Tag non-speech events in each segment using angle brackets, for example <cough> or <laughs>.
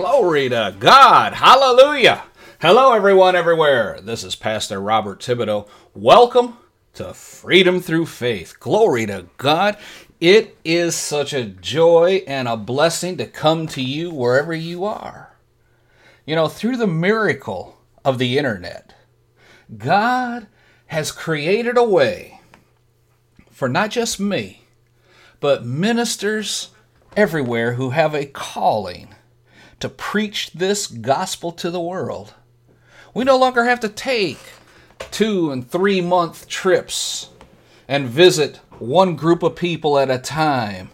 Glory to God. Hallelujah. Hello, everyone, everywhere. This is Pastor Robert Thibodeau. Welcome to Freedom Through Faith. Glory to God. It is such a joy and a blessing to come to you wherever you are. You know, through the miracle of the internet, God has created a way for not just me, but ministers everywhere who have a calling to preach this gospel to the world. We no longer have to take two and three month trips and visit one group of people at a time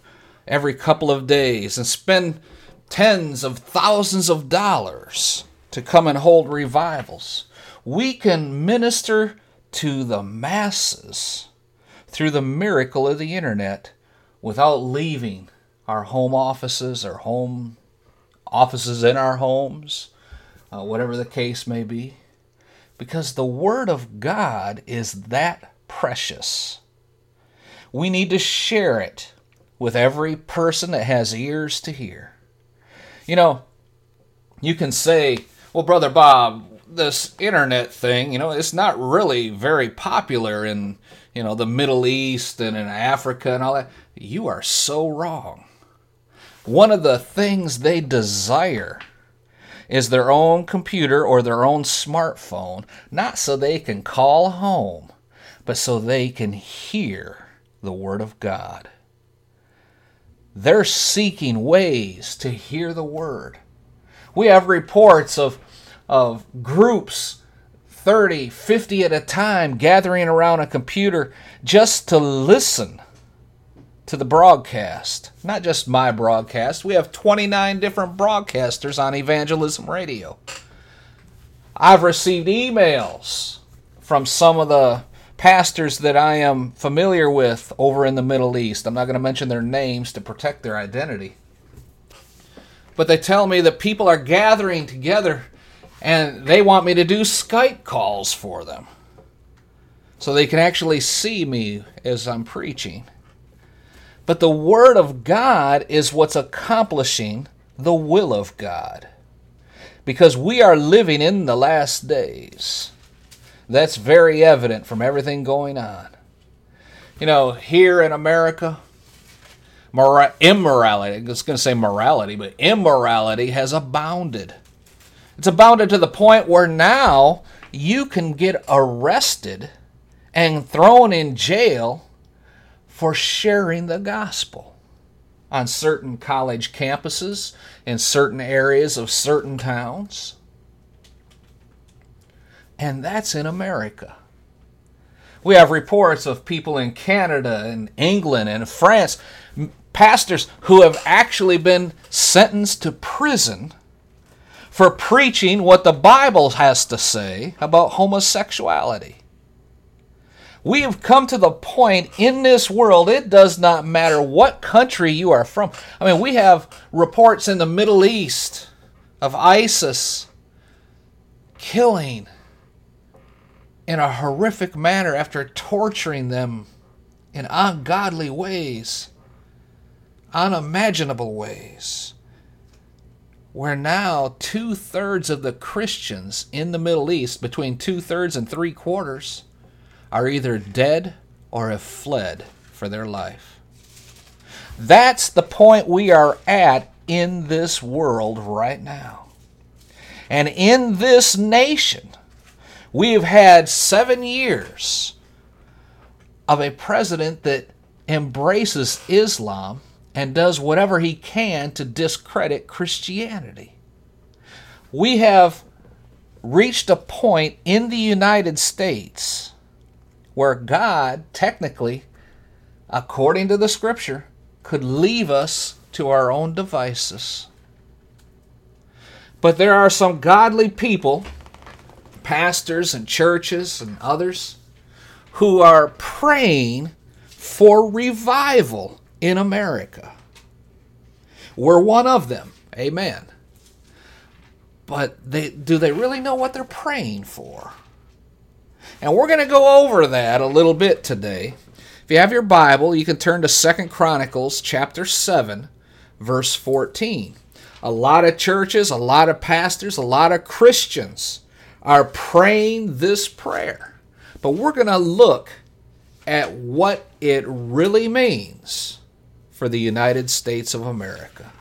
every couple of days and spend tens of thousands of dollars to come and hold revivals. We can minister to the masses through the miracle of the internet without leaving our home offices or home offices in our homes, uh, whatever the case may be, because the Word of God is that precious. We need to share it with every person that has ears to hear. You know, you can say, well, Brother Bob, this internet thing, you know, it's not really very popular in, you know, the Middle East and in Africa and all that. You are so wrong one of the things they desire is their own computer or their own smartphone, not so they can call home, but so they can hear the Word of God. They're seeking ways to hear the Word. We have reports of, of groups, 30, 50 at a time, gathering around a computer just to listen to the broadcast. Not just my broadcast, we have 29 different broadcasters on Evangelism Radio. I've received emails from some of the pastors that I am familiar with over in the Middle East. I'm not going to mention their names to protect their identity. But they tell me that people are gathering together and they want me to do Skype calls for them so they can actually see me as I'm preaching. But the Word of God is what's accomplishing the will of God. Because we are living in the last days. That's very evident from everything going on. You know, here in America, mora- immorality, I was going to say morality, but immorality has abounded. It's abounded to the point where now you can get arrested and thrown in jail for sharing the gospel on certain college campuses in certain areas of certain towns. And that's in America. We have reports of people in Canada and England and France, pastors who have actually been sentenced to prison for preaching what the Bible has to say about homosexuality. We have come to the point in this world, it does not matter what country you are from. I mean, we have reports in the Middle East of ISIS killing in a horrific manner after torturing them in ungodly ways, unimaginable ways, where now two thirds of the Christians in the Middle East, between two thirds and three quarters, are either dead or have fled for their life. That's the point we are at in this world right now. And in this nation, we have had seven years of a president that embraces Islam and does whatever he can to discredit Christianity. We have reached a point in the United States where God, technically, according to the scripture, could leave us to our own devices. But there are some godly people, pastors and churches and others, who are praying for revival in America. We're one of them. Amen. But they, do they really know what they're praying for? And we're going to go over that a little bit today. If you have your Bible, you can turn to Second Chronicles chapter 7, verse 14. A lot of churches, a lot of pastors, a lot of Christians are praying this prayer. But we're going to look at what it really means for the United States of America.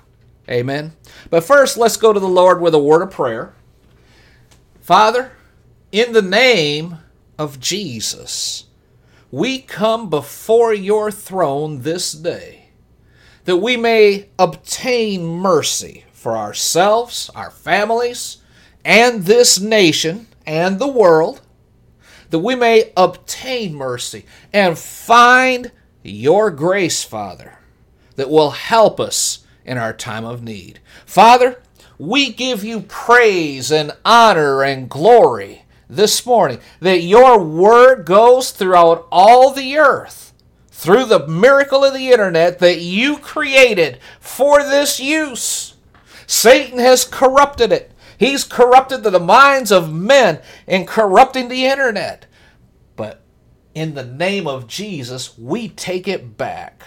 Amen. But first, let's go to the Lord with a word of prayer. Father, in the name of Jesus, we come before your throne this day that we may obtain mercy for ourselves, our families, and this nation and the world, that we may obtain mercy and find your grace, Father, that will help us in our time of need. Father, we give you praise and honor and glory this morning that your word goes throughout all the earth through the miracle of the internet that you created for this use. Satan has corrupted it. He's corrupted the minds of men in corrupting the internet. But in the name of Jesus, we take it back.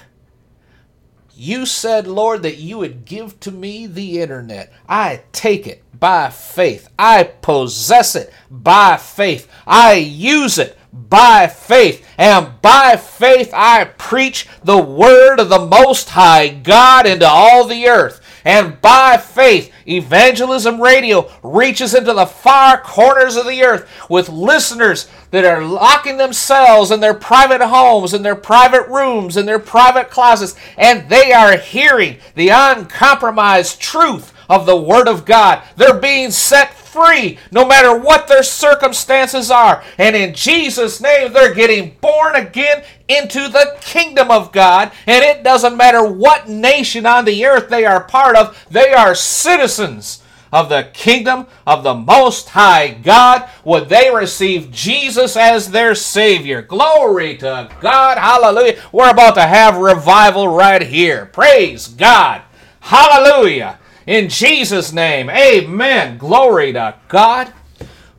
You said, Lord, that you would give to me the internet. I take it by faith. I possess it by faith. I use it by faith. And by faith I preach the word of the Most High God into all the earth. And by faith, Evangelism Radio reaches into the far corners of the earth with listeners that are locking themselves in their private homes, in their private rooms, in their private closets, and they are hearing the uncompromised truth of the Word of God. They're being set free no matter what their circumstances are. And in Jesus' name, they're getting born again into the kingdom of God. And it doesn't matter what nation on the earth they are part of, they are citizens of the kingdom of the Most High God. Would they receive Jesus as their Savior? Glory to God. Hallelujah. We're about to have revival right here. Praise God. Hallelujah. In Jesus' name, amen. Glory to God.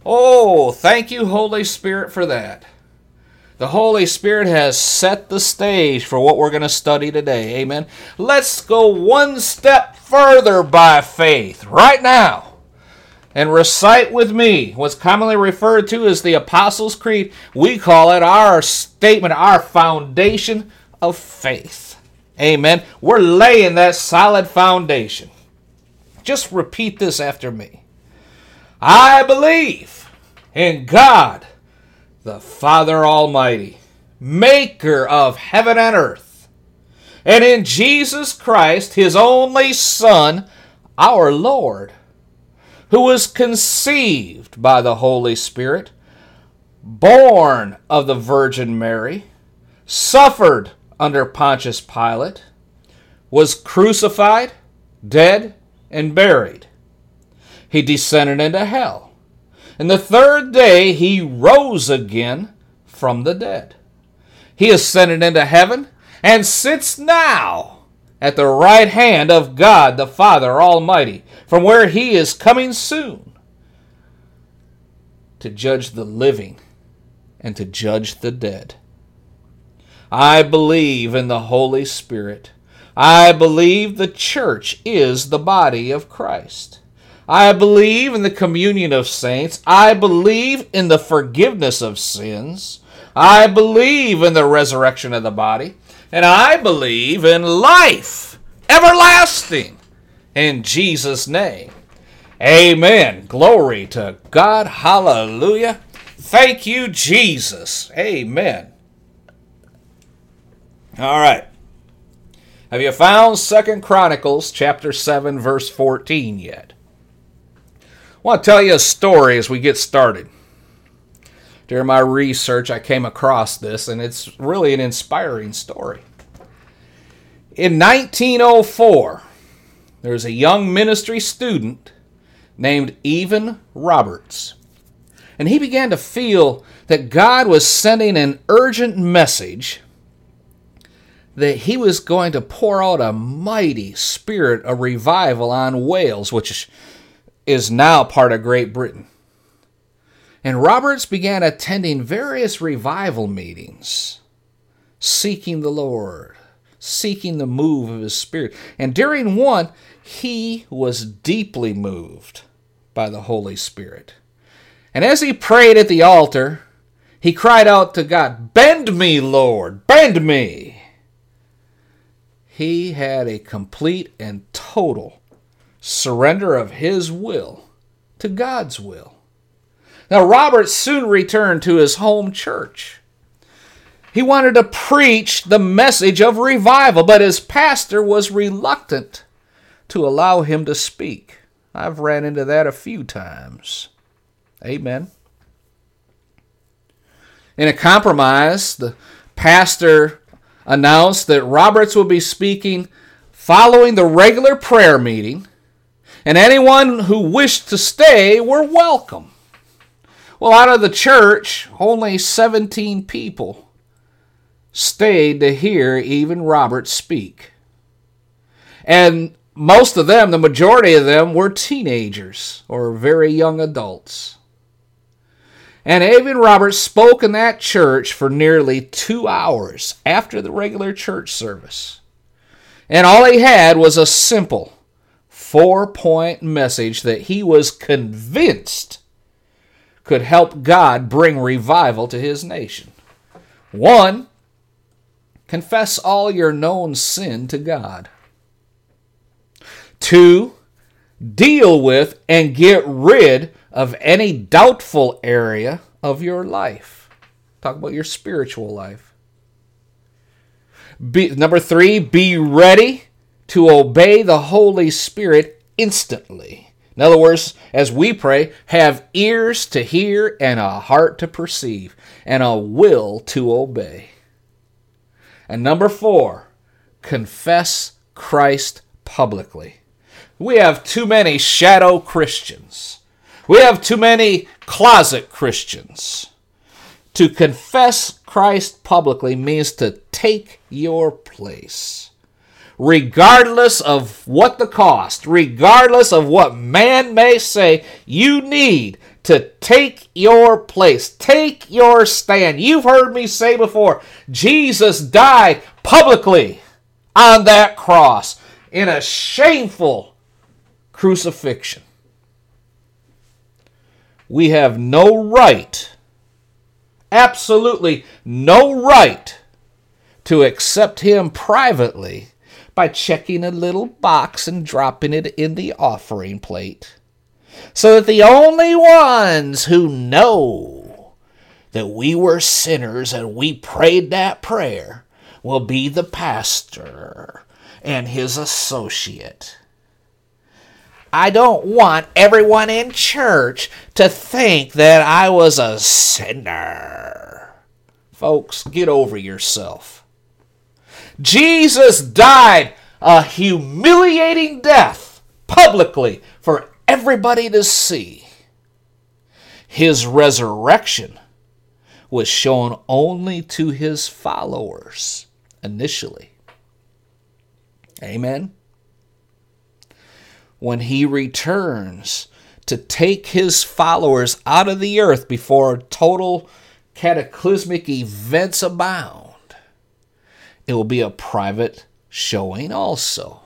Oh, thank you, Holy Spirit, for that. The Holy Spirit has set the stage for what we're going to study today. Amen. Let's go one step further by faith right now and recite with me what's commonly referred to as the Apostles' Creed. We call it our statement, our foundation of faith. Amen. We're laying that solid foundation. Just repeat this after me. I believe in God, the Father Almighty, maker of heaven and earth, and in Jesus Christ, his only Son, our Lord, who was conceived by the Holy Spirit, born of the Virgin Mary, suffered under Pontius Pilate, was crucified, dead, and buried. He descended into hell. And the third day he rose again from the dead. He ascended into heaven and sits now at the right hand of God the Father Almighty, from where he is coming soon to judge the living and to judge the dead. I believe in the Holy Spirit. I believe the church is the body of Christ. I believe in the communion of saints. I believe in the forgiveness of sins. I believe in the resurrection of the body. And I believe in life everlasting in Jesus' name. Amen. Glory to God. Hallelujah. Thank you, Jesus. Amen. All right. Have you found Second Chronicles chapter 7 verse 14 yet? I want to tell you a story as we get started. During my research, I came across this, and it's really an inspiring story. In 1904, there was a young ministry student named Evan Roberts. And he began to feel that God was sending an urgent message that he was going to pour out a mighty spirit of revival on Wales, which is now part of Great Britain. And Roberts began attending various revival meetings, seeking the Lord, seeking the move of his spirit. And during one, he was deeply moved by the Holy Spirit. And as he prayed at the altar, he cried out to God, Bend me, Lord, bend me. He had a complete and total surrender of his will to God's will. Now, Robert soon returned to his home church. He wanted to preach the message of revival, but his pastor was reluctant to allow him to speak. I've ran into that a few times. Amen. In a compromise, the pastor announced that Roberts would be speaking following the regular prayer meeting, and anyone who wished to stay were welcome. Well, out of the church, only 17 people stayed to hear Evan Roberts speak. And most of them, the majority of them, were teenagers or very young adults. And Evan Roberts spoke in that church for nearly two hours after the regular church service. And all he had was a simple four point message that he was convinced could help God bring revival to his nation. One, confess all your known sin to God. Two, deal with and get rid of any doubtful area of your life. Talk about your spiritual life. Be, number three, be ready to obey the Holy Spirit instantly. In other words, as we pray, have ears to hear and a heart to perceive and a will to obey. And number four, confess Christ publicly. We have too many shadow Christians. We have too many closet Christians. To confess Christ publicly means to take your place. Regardless of what the cost, regardless of what man may say, you need to take your place, take your stand. You've heard me say before Jesus died publicly on that cross in a shameful crucifixion. We have no right, absolutely no right, to accept him privately by checking a little box and dropping it in the offering plate. So that the only ones who know that we were sinners and we prayed that prayer will be the pastor and his associate. I don't want everyone in church to think that I was a sinner. Folks, get over yourself. Jesus died a humiliating death publicly for everybody to see. His resurrection was shown only to his followers initially. Amen when he returns to take his followers out of the earth before total cataclysmic events abound. it will be a private showing also.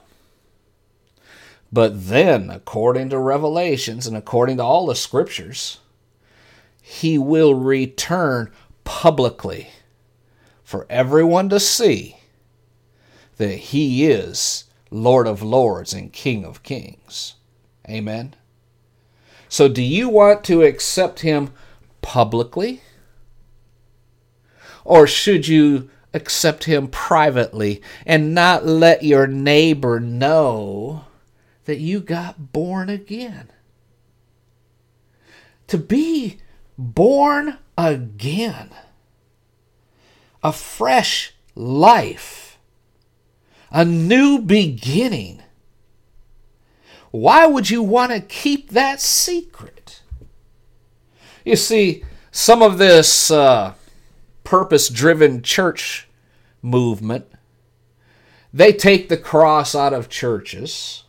But then, according to Revelations and according to all the scriptures, he will return publicly for everyone to see that he is Lord of Lords and King of Kings. Amen. So, do you want to accept him publicly? Or should you accept him privately and not let your neighbor know that you got born again? To be born again, a fresh life, a new beginning. Why would you want to keep that secret? You see, some of this uh, purpose driven church movement, they take the cross out of churches.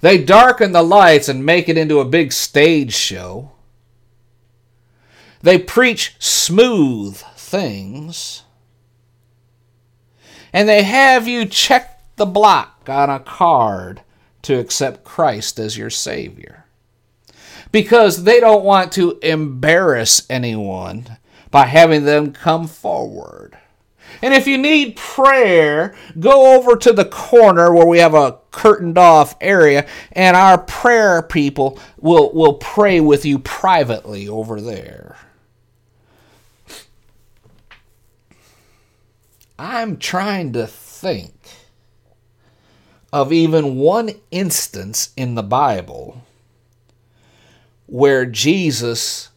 They darken the lights and make it into a big stage show. They preach smooth things. And they have you check the block on a card to accept Christ as your Savior. Because they don't want to embarrass anyone by having them come forward. And if you need prayer, go over to the corner where we have a curtained off area, and our prayer people will, will pray with you privately over there. I'm trying to think of even one instance in the Bible where Jesus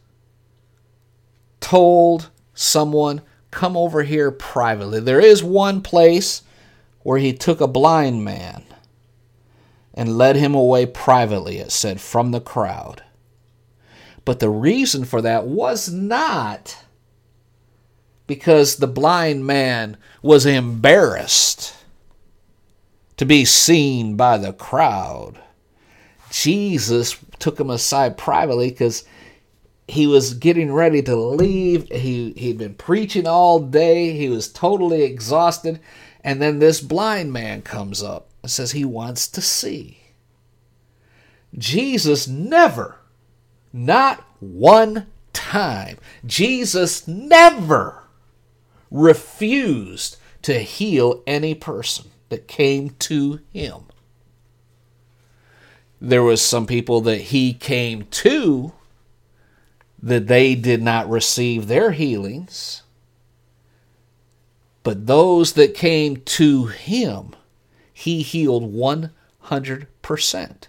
told someone, Come over here privately. There is one place where he took a blind man and led him away privately, it said, from the crowd. But the reason for that was not because the blind man was embarrassed to be seen by the crowd. Jesus took him aside privately because he was getting ready to leave. He he'd been preaching all day. He was totally exhausted, and then this blind man comes up and says he wants to see. Jesus never, not one time, Jesus never refused to heal any person that came to him. There was some people that he came to that they did not receive their healings. But those that came to him, he healed 100%.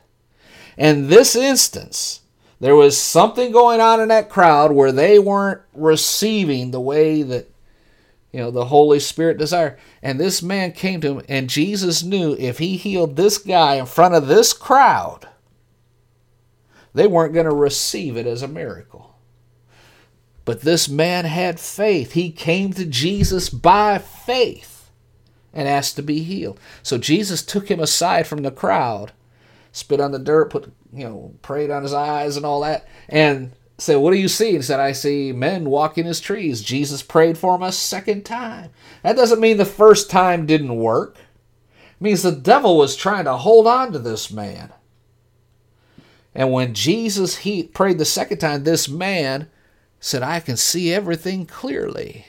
And this instance, there was something going on in that crowd where they weren't receiving the way that you know the Holy Spirit desire. And this man came to him, and Jesus knew if he healed this guy in front of this crowd, they weren't going to receive it as a miracle. But this man had faith. He came to Jesus by faith and asked to be healed. So Jesus took him aside from the crowd, spit on the dirt, put, you know, prayed on his eyes and all that, and said, What do you see? He said, I see men walking as trees. Jesus prayed for him a second time. That doesn't mean the first time didn't work. It means the devil was trying to hold on to this man. And when Jesus he prayed the second time, this man said, I can see everything clearly.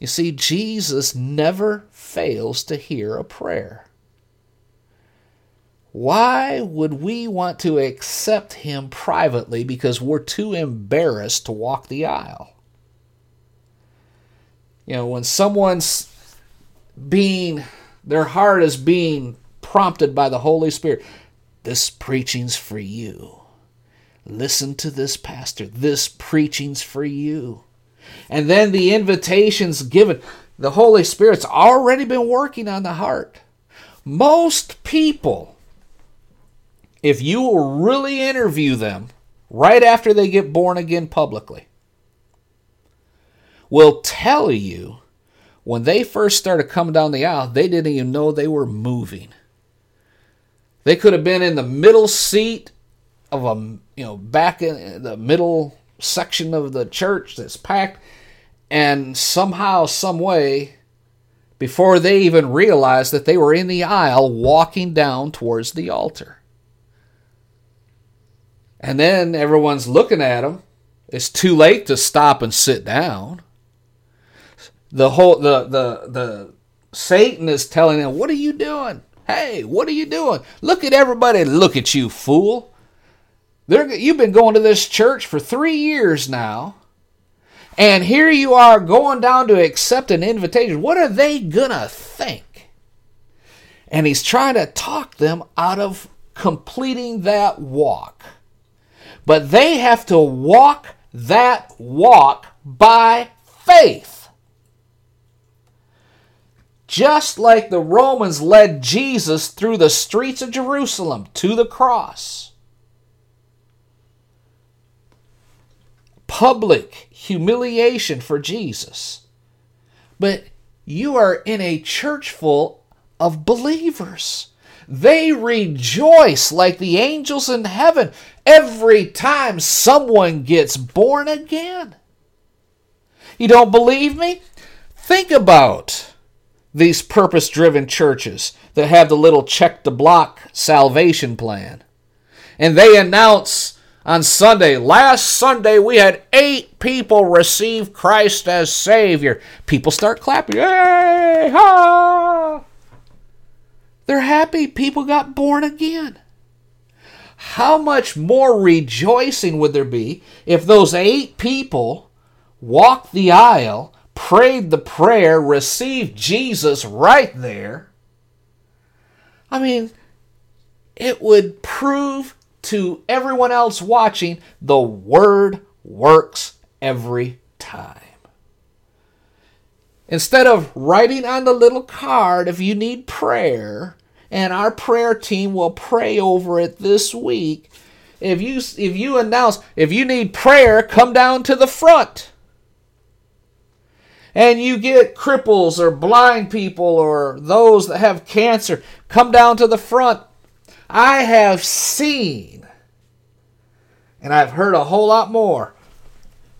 You see, Jesus never fails to hear a prayer. Why would we want to accept him privately because we're too embarrassed to walk the aisle? You know, when someone's being, their heart is being prompted by the Holy Spirit, this preaching's for you. Listen to this pastor. This preaching's for you. And then the invitation's given. The Holy Spirit's already been working on the heart. Most people, if you will really interview them right after they get born again publicly, will tell you when they first started coming down the aisle, they didn't even know they were moving. They could have been in the middle seat of a you know back in the middle section of the church that's packed And somehow, some way, before they even realized that they were in the aisle walking down towards the altar. And then everyone's looking at them. It's too late to stop and sit down. The whole the the the Satan is telling them, "What are you doing? Hey, what are you doing? Look at everybody! Look at you, fool! They're, you've been going to this church for three years now, and here you are going down to accept an invitation. What are they gonna think?" And he's trying to talk them out of completing that walk. But they have to walk that walk by faith. Just like the Romans led Jesus through the streets of Jerusalem to the cross. Public humiliation for Jesus. But you are in a church full of believers. They rejoice like the angels in heaven every time someone gets born again. You don't believe me? Think about these purpose driven churches that have the little check the block salvation plan. And they announce on Sunday, last Sunday, we had eight people receive Christ as Savior. People start clapping. Hey, ha! They're happy people got born again. How much more rejoicing would there be if those eight people walked the aisle, prayed the prayer, received Jesus right there? I mean, it would prove to everyone else watching the word works every time. Instead of writing on the little card if you need prayer, and our prayer team will pray over it this week. If you if you announce if you need prayer, come down to the front. And you get cripples or blind people or those that have cancer, come down to the front. I have seen and I've heard a whole lot more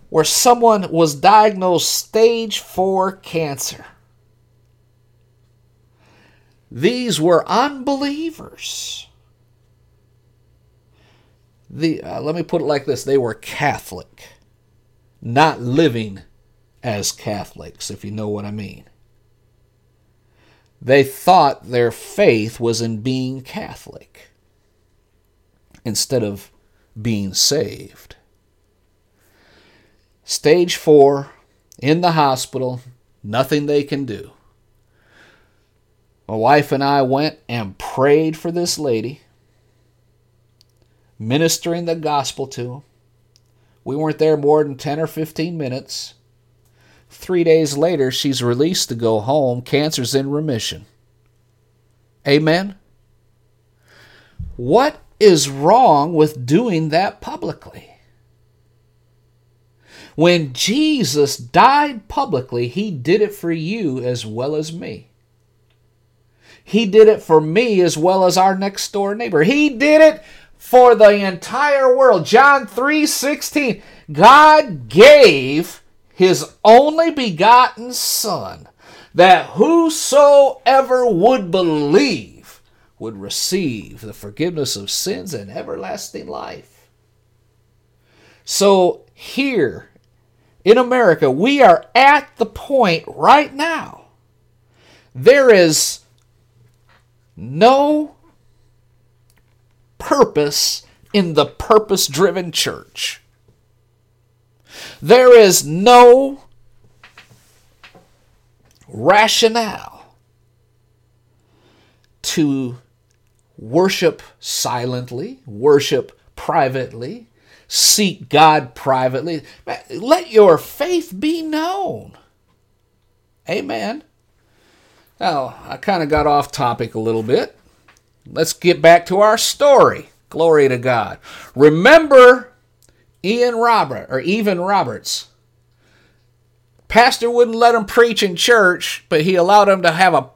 where someone was diagnosed stage 4 cancer these were unbelievers. The, uh, let me put it like this they were Catholic, not living as Catholics, if you know what I mean. They thought their faith was in being Catholic instead of being saved. Stage four, in the hospital, nothing they can do. My wife and I went and prayed for this lady, ministering the gospel to him. We weren't there more than 10 or 15 minutes. Three days later, she's released to go home. Cancer's in remission. Amen? What is wrong with doing that publicly? When Jesus died publicly, he did it for you as well as me. He did it for me as well as our next door neighbor. He did it for the entire world. John 3:16. God gave his only begotten son that whosoever would believe would receive the forgiveness of sins and everlasting life. So here in America, we are at the point right now. There is no purpose in the purpose driven church. There is no rationale to worship silently, worship privately, seek God privately. Let your faith be known. Amen. Now, I kind of got off topic a little bit. Let's get back to our story. Glory to God. Remember Ian Robert or Evan Roberts. Pastor wouldn't let him preach in church, but he allowed him to have a,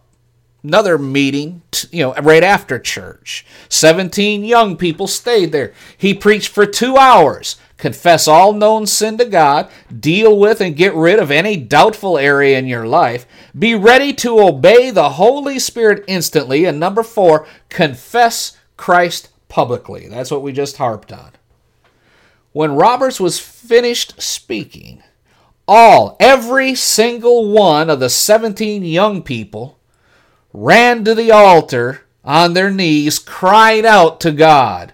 another meeting, you know, right after church. 17 young people stayed there. He preached for 2 hours. Confess all known sin to God, deal with and get rid of any doubtful area in your life, be ready to obey the Holy Spirit instantly, and number four, confess Christ publicly. That's what we just harped on. When Roberts was finished speaking, all, every single one of the 17 young people ran to the altar on their knees, cried out to God.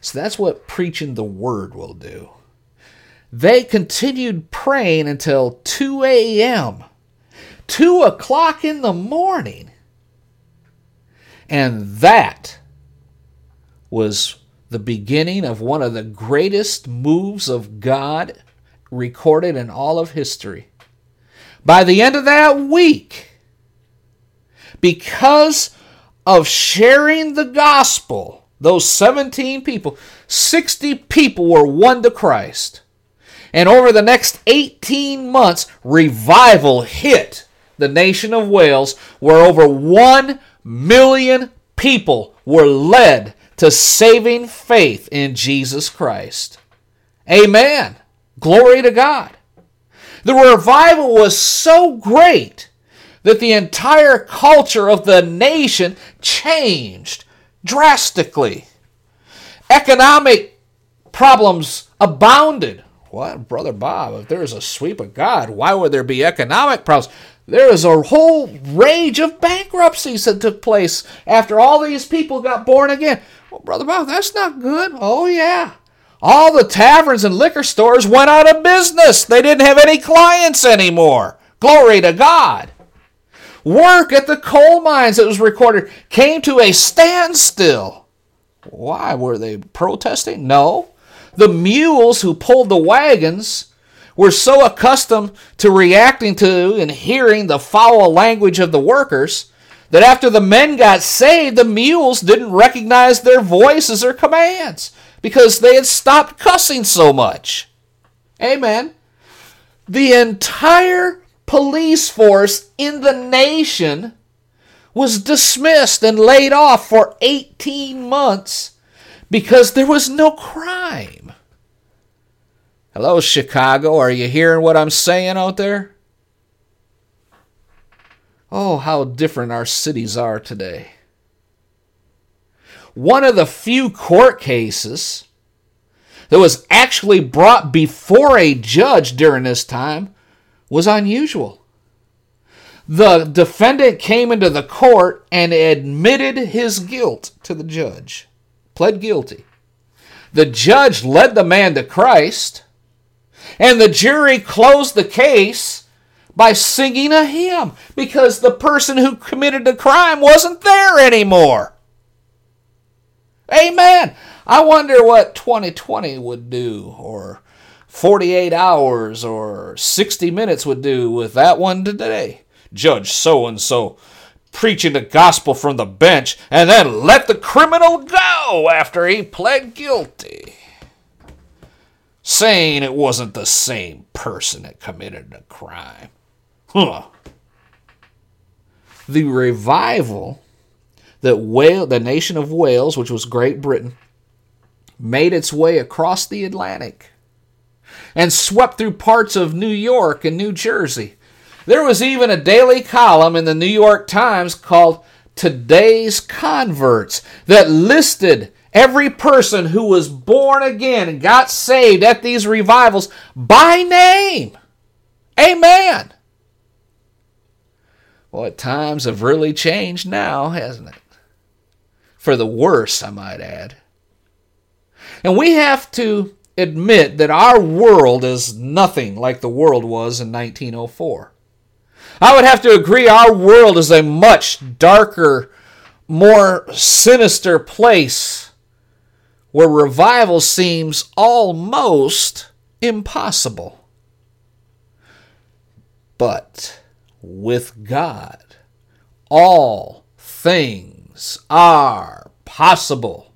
So that's what preaching the word will do. They continued praying until 2 a.m., 2 o'clock in the morning. And that was the beginning of one of the greatest moves of God recorded in all of history. By the end of that week, because of sharing the gospel, those 17 people, 60 people were won to Christ. And over the next 18 months, revival hit the nation of Wales, where over 1 million people were led to saving faith in Jesus Christ. Amen. Glory to God. The revival was so great that the entire culture of the nation changed drastically. Economic problems abounded. What, Brother Bob, if there's a sweep of God, why would there be economic problems? There is a whole rage of bankruptcies that took place after all these people got born again. Well, Brother Bob, that's not good. Oh, yeah. All the taverns and liquor stores went out of business. They didn't have any clients anymore. Glory to God. Work at the coal mines that was recorded came to a standstill. Why? Were they protesting? No. The mules who pulled the wagons were so accustomed to reacting to and hearing the foul language of the workers that after the men got saved, the mules didn't recognize their voices or commands because they had stopped cussing so much. Amen. The entire police force in the nation was dismissed and laid off for 18 months because there was no crime. Hello, Chicago. Are you hearing what I'm saying out there? Oh, how different our cities are today one of the few court cases that was actually brought before a judge during this time was unusual. The defendant came into the court and admitted his guilt to the judge, pled guilty. The judge led the man to Christ, and the jury closed the case by singing a hymn because the person who committed the crime wasn't there anymore. Amen. I wonder what 2020 would do, or 48 hours, or 60 minutes would do with that one today. Judge so and so preaching the gospel from the bench and then let the criminal go after he pled guilty, saying it wasn't the same person that committed the crime. Huh. The revival that Wales, the nation of Wales, which was Great Britain, made its way across the Atlantic and swept through parts of New York and New Jersey. There was even a daily column in the New York Times called Today's Converts that listed every person who was born again and got saved at these revivals by name. Amen. Well, times have really changed now, hasn't it? for the worse, I might add. And we have to admit that our world is nothing like the world was in 1904. I would have to agree our world is a much darker, more sinister place where revival seems almost impossible. But with God, all things are possible.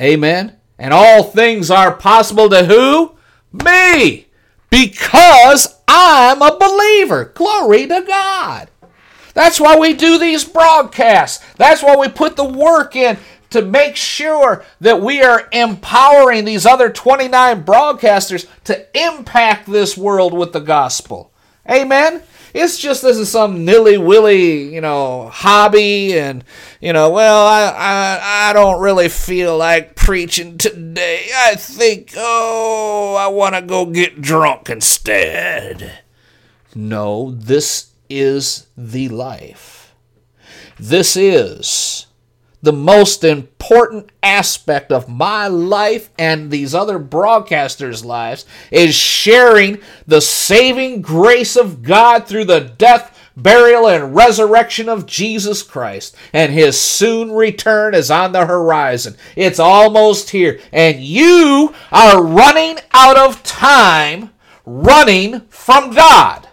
Amen. And all things are possible to who? Me. Because I'm a believer. Glory to God. That's why we do these broadcasts. That's why we put the work in to make sure that we are empowering these other 29 broadcasters to impact this world with the gospel. Amen. It's just this is some nilly willy, you know, hobby, and you know, well, I, I I don't really feel like preaching today. I think, oh, I want to go get drunk instead. No, this is the life. This is the most important aspect of my life and these other broadcasters' lives is sharing the saving grace of God through the death, burial, and resurrection of Jesus Christ. And his soon return is on the horizon. It's almost here. And you are running out of time running from God.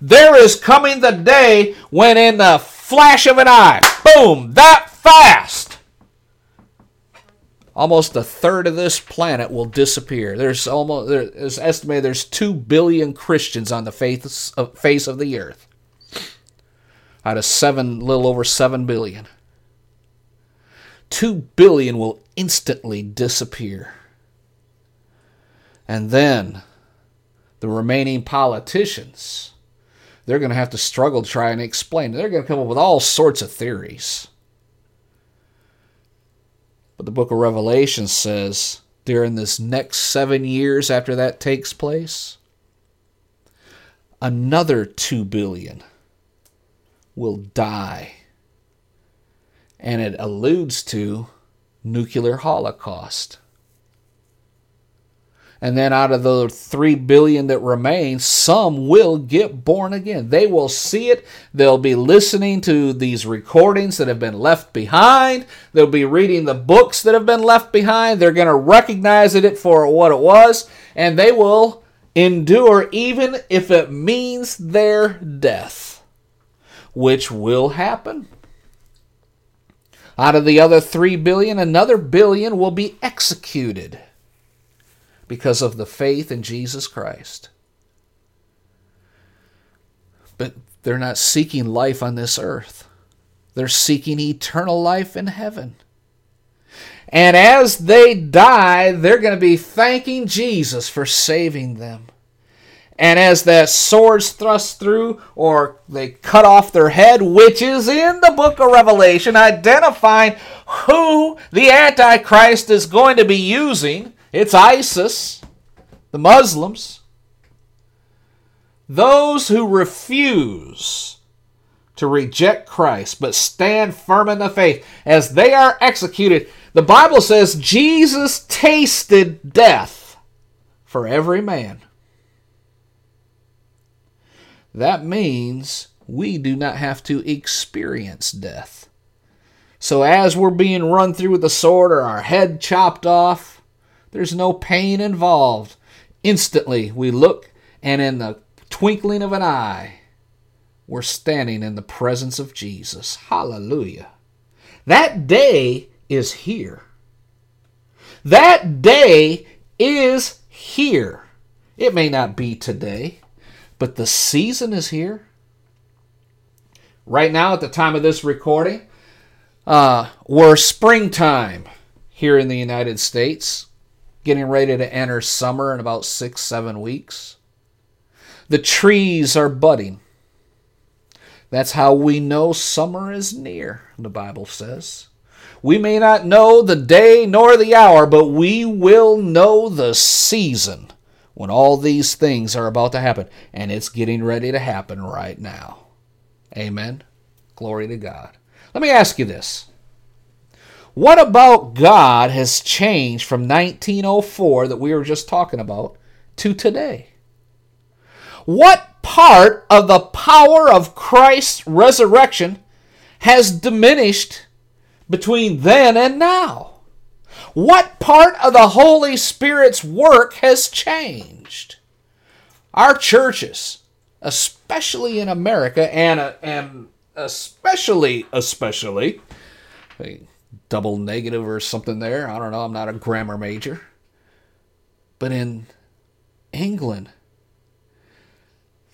There is coming the day when, in the flash of an eye, boom, that fast, almost a third of this planet will disappear. There's almost there's estimated there's two billion Christians on the face of, uh, face of the earth, out of seven, little over seven billion. Two billion will instantly disappear, and then the remaining politicians they're going to have to struggle to try and explain. They're going to come up with all sorts of theories. But the book of Revelation says during this next seven years after that takes place, another two billion will die. And it alludes to nuclear holocaust. And then out of the 3 billion that remain, some will get born again. They will see it. They'll be listening to these recordings that have been left behind. They'll be reading the books that have been left behind. They're going to recognize it for what it was. And they will endure even if it means their death, which will happen. Out of the other 3 billion, another billion will be executed because of the faith in Jesus Christ. But they're not seeking life on this earth, they're seeking eternal life in heaven. And as they die, they're going to be thanking Jesus for saving them. And as that sword's thrust through, or they cut off their head, which is in the book of Revelation, identifying who the Antichrist is going to be using it's ISIS, the Muslims, those who refuse to reject Christ but stand firm in the faith as they are executed. The Bible says Jesus tasted death for every man. That means we do not have to experience death. So, as we're being run through with a sword or our head chopped off, there's no pain involved. Instantly, we look, and in the twinkling of an eye, we're standing in the presence of Jesus. Hallelujah. That day is here. That day is here. It may not be today, but the season is here. Right now, at the time of this recording, uh, we're springtime here in the United States getting ready to enter summer in about six, seven weeks. The trees are budding. That's how we know summer is near, the Bible says. We may not know the day nor the hour, but we will know the season when all these things are about to happen. And it's getting ready to happen right now. Amen. Glory to God. Let me ask you this what about God has changed from 1904 that we were just talking about to today? What part of the power of Christ's resurrection has diminished between then and now? What part of the Holy Spirit's work has changed? Our churches, especially in America and, uh, and especially, especially, double negative or something there. I don't know. I'm not a grammar major. But in England,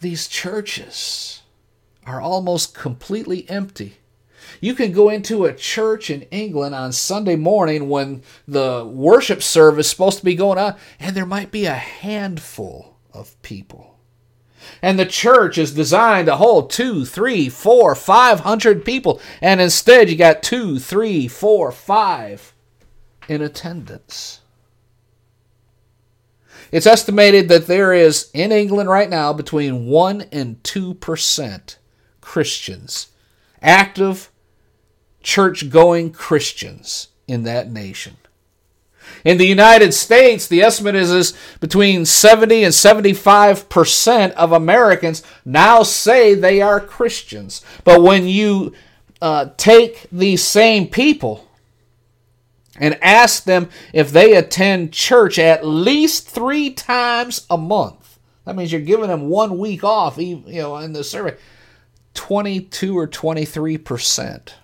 these churches are almost completely empty. You can go into a church in England on Sunday morning when the worship service is supposed to be going on, and there might be a handful of people. And the church is designed to hold two, three, four, five hundred people, and instead you got two, three, four, five in attendance. It's estimated that there is in England right now between 1 and 2% Christians, active church going Christians in that nation. In the United States, the estimate is, is between 70 and 75% of Americans now say they are Christians. But when you uh, take these same people and ask them if they attend church at least three times a month, that means you're giving them one week off, you know, in the survey. 22 or 23 percent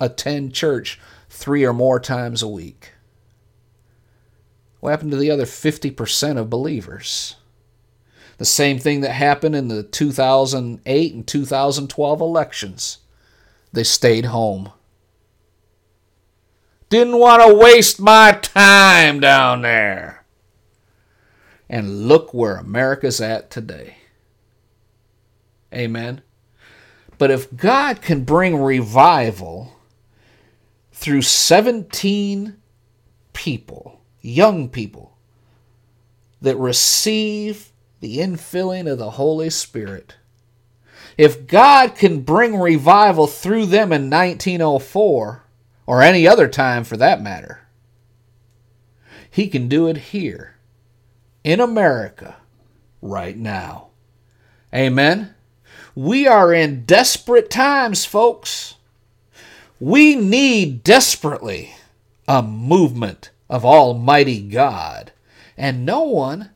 attend church three or more times a week. What happened to the other 50% of believers? The same thing that happened in the 2008 and 2012 elections. They stayed home. Didn't want to waste my time down there. And look where America's at today. Amen. But if God can bring revival through 17 people, young people, that receive the infilling of the Holy Spirit. If God can bring revival through them in 1904, or any other time for that matter, He can do it here, in America, right now. Amen. We are in desperate times, folks. We need desperately a movement of Almighty God. And no one,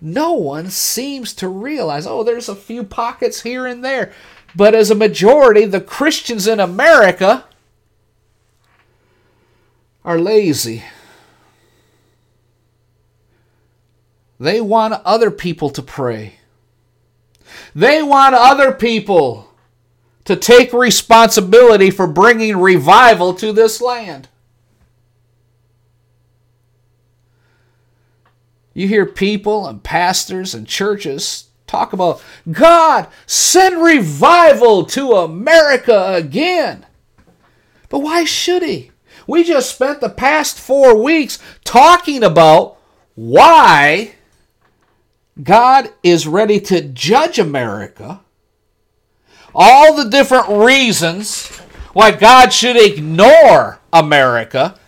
no one seems to realize, oh, there's a few pockets here and there. But as a majority, the Christians in America are lazy. They want other people to pray. They want other people to take responsibility for bringing revival to this land. You hear people and pastors and churches talk about God, send revival to America again. But why should He? We just spent the past four weeks talking about why God is ready to judge America all the different reasons why God should ignore America,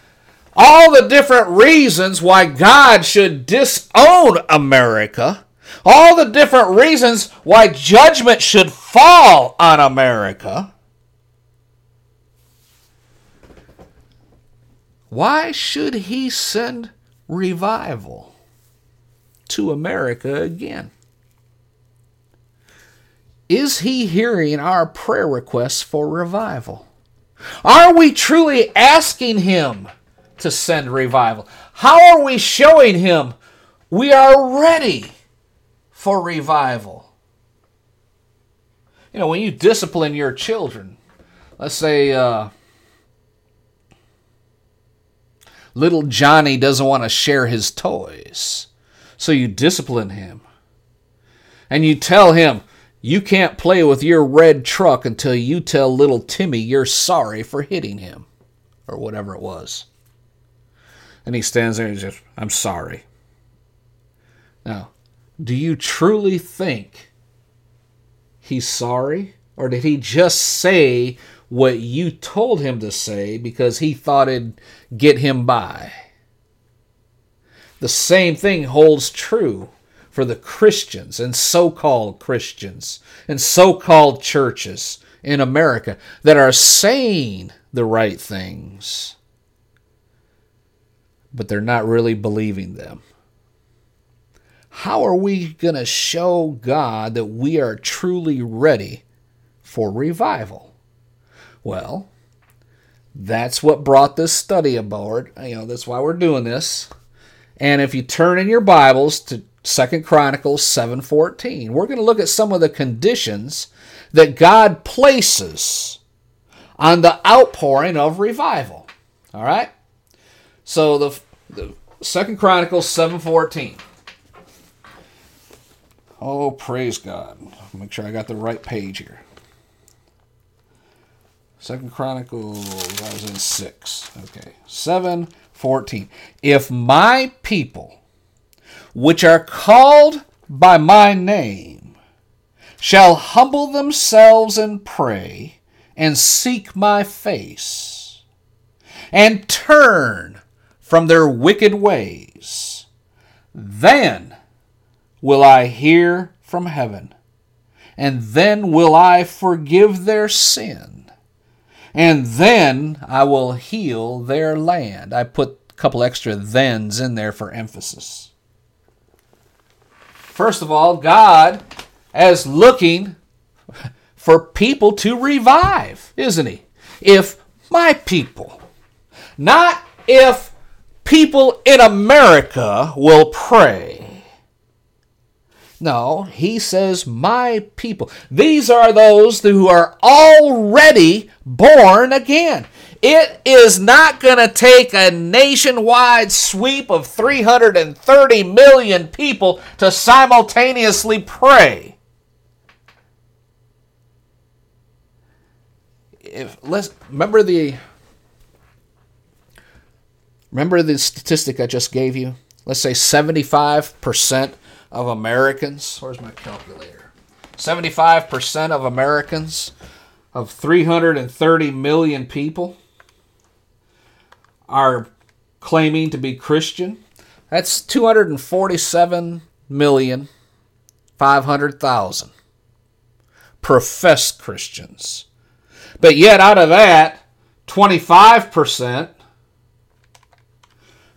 all the different reasons why God should disown America, all the different reasons why judgment should fall on America. Why should he send revival to America again? Is he hearing our prayer requests for revival? Are we truly asking him to send revival? How are we showing him we are ready for revival? You know, when you discipline your children, let's say uh, little Johnny doesn't want to share his toys, so you discipline him. And you tell him, you can't play with your red truck until you tell little Timmy you're sorry for hitting him, or whatever it was. And he stands there and says, I'm sorry. Now, do you truly think he's sorry? Or did he just say what you told him to say because he thought it'd get him by? The same thing holds true for the Christians and so called Christians and so called churches in America that are saying the right things, but they're not really believing them. How are we going to show God that we are truly ready for revival? Well, that's what brought this study aboard. You know, that's why we're doing this. And if you turn in your Bibles to Second Chronicles 7:14. We're going to look at some of the conditions that God places on the outpouring of revival. All right? So the, the Second Chronicles 7:14. Oh, praise God. Make sure I got the right page here. Second Chronicles, I was in 6. Okay. 7:14. If my people which are called by my name shall humble themselves and pray and seek my face and turn from their wicked ways, then will I hear from heaven, and then will I forgive their sin, and then I will heal their land. I put a couple extra thens in there for emphasis. First of all, God is looking for people to revive, isn't He? If my people, not if people in America will pray. No, he says, My people. These are those who are already born again. It is not going to take a nationwide sweep of 330 million people to simultaneously pray. If let's remember the remember the statistic I just gave you. Let's say 75% of Americans. Where's my calculator? 75% of Americans of 330 million people are claiming to be Christian. That's 247 million 500,000 professed Christians. But yet out of that, 25%,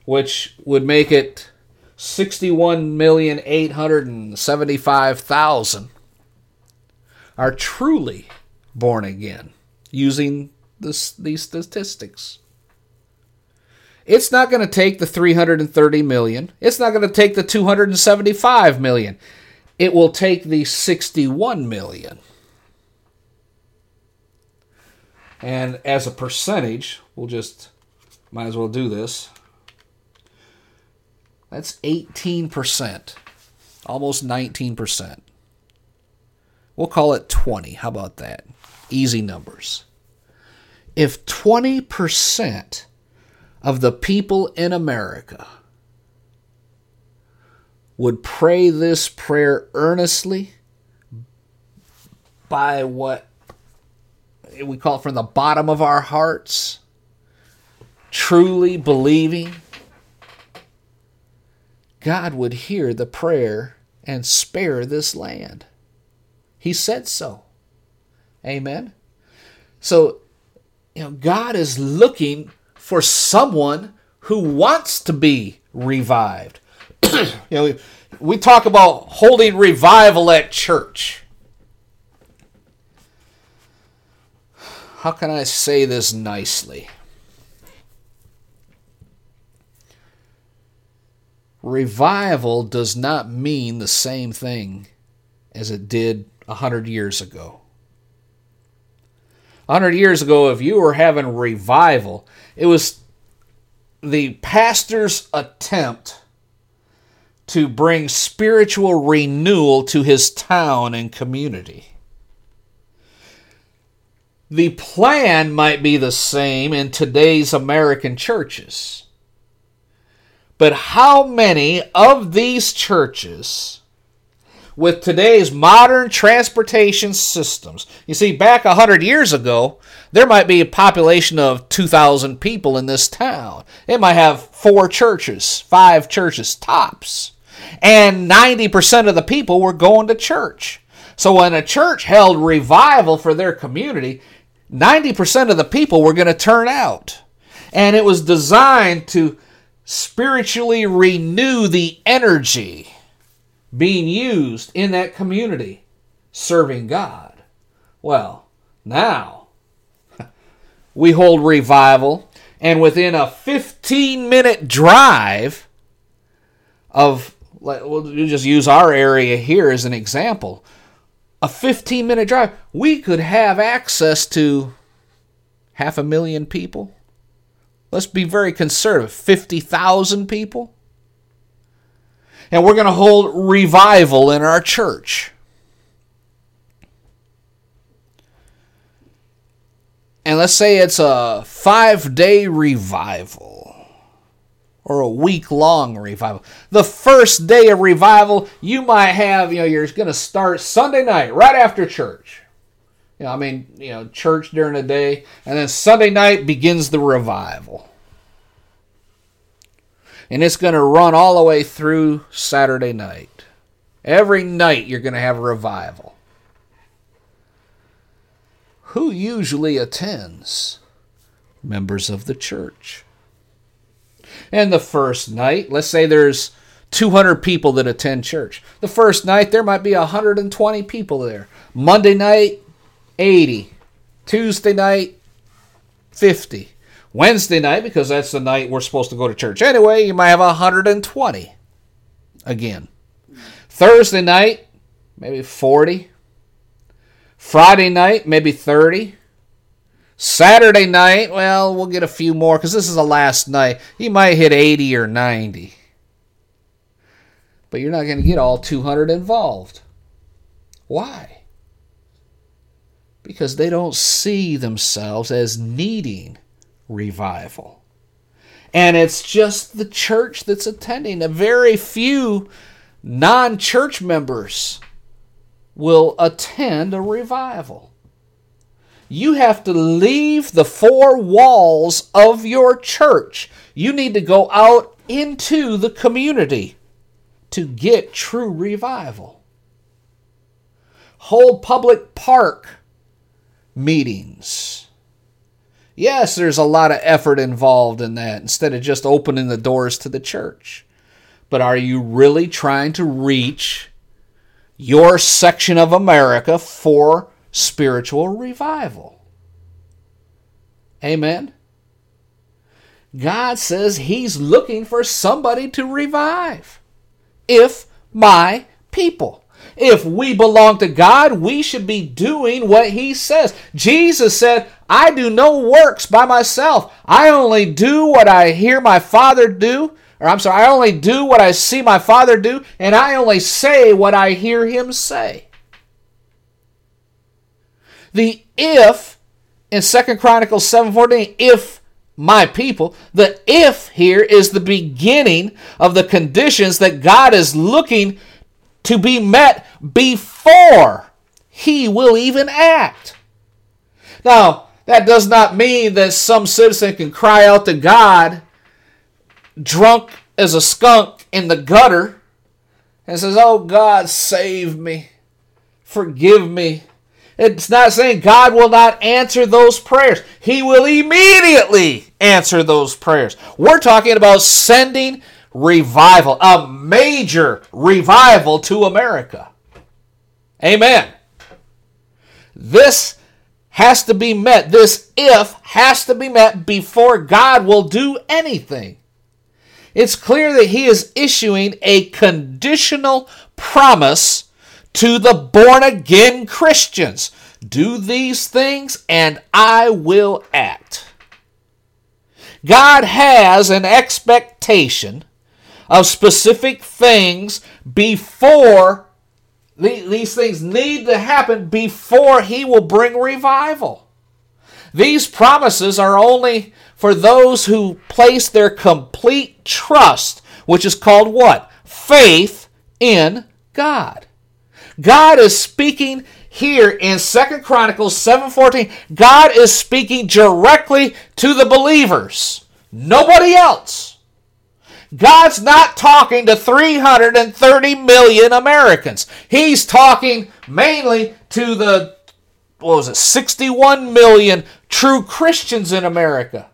which would make it 61,875,000 are truly born again using this, these statistics. It's not going to take the 330 million. It's not going to take the 275 million. It will take the 61 million. And as a percentage, we'll just might as well do this. That's 18%, almost 19%. We'll call it 20. How about that? Easy numbers. If 20% of the people in America would pray this prayer earnestly by what we call it from the bottom of our hearts, truly believing, God would hear the prayer and spare this land. He said so. Amen. So, you know, God is looking for someone who wants to be revived. <clears throat> you know, we talk about holding revival at church. How can I say this nicely? Revival does not mean the same thing as it did a hundred years ago. A hundred years ago, if you were having revival, it was the pastor's attempt to bring spiritual renewal to his town and community. The plan might be the same in today's American churches. But how many of these churches, with today's modern transportation systems, you see, back 100 years ago, there might be a population of 2,000 people in this town. It might have four churches, five churches tops. And 90% of the people were going to church. So when a church held revival for their community, 90% of the people were going to turn out. And it was designed to spiritually renew the energy being used in that community serving God. Well, now <laughs> we hold revival, and within a 15 minute drive of, we'll just use our area here as an example, a 15 minute drive, we could have access to half a million people. Let's be very conservative 50,000 people. And we're going to hold revival in our church. And let's say it's a five day revival or a week long revival. The first day of revival, you might have, you know, you're going to start Sunday night right after church. You know, I mean, you know, church during the day, and then Sunday night begins the revival. And it's going to run all the way through Saturday night. Every night you're going to have a revival. Who usually attends? Members of the church. And the first night, let's say there's 200 people that attend church. The first night, there might be 120 people there. Monday night, 80. Tuesday night, 50. Wednesday night, because that's the night we're supposed to go to church anyway, you might have 120 again. Thursday night, maybe 40. Friday night, maybe 30. Saturday night, well, we'll get a few more because this is the last night. You might hit 80 or 90. But you're not going to get all 200 involved. Why? Because they don't see themselves as needing revival. And it's just the church that's attending. A very few non church members will attend a revival you have to leave the four walls of your church. You need to go out into the community to get true revival. Whole public park meetings. Yes, there's a lot of effort involved in that instead of just opening the doors to the church. But are you really trying to reach your section of America for spiritual revival. Amen. God says He's looking for somebody to revive. If my people. If we belong to God, we should be doing what He says. Jesus said, I do no works by myself. I only do what I hear my Father do. Or I'm sorry, I only do what I see my Father do, and I only say what I hear Him say. The if in Second Chronicles 7:14, if my people, the if here is the beginning of the conditions that God is looking to be met before he will even act. Now, that does not mean that some citizen can cry out to God drunk as a skunk in the gutter and says, "Oh God, save me. Forgive me. It's not saying God will not answer those prayers. He will immediately answer those prayers. We're talking about sending revival, a major revival to America. Amen. This has to be met. This if has to be met before God will do anything. It's clear that He is issuing a conditional promise to the born again Christians Do these things, and I will act. God has an expectation of specific things before these things need to happen before He will bring revival. These promises are only for those who place their complete trust, which is called what? Faith in God. God is speaking here in Second Chronicles 7:14. God is speaking directly to the believers. Nobody else. God's not talking to 330 million Americans. He's talking mainly to the what was it? 61 million true Christians in America.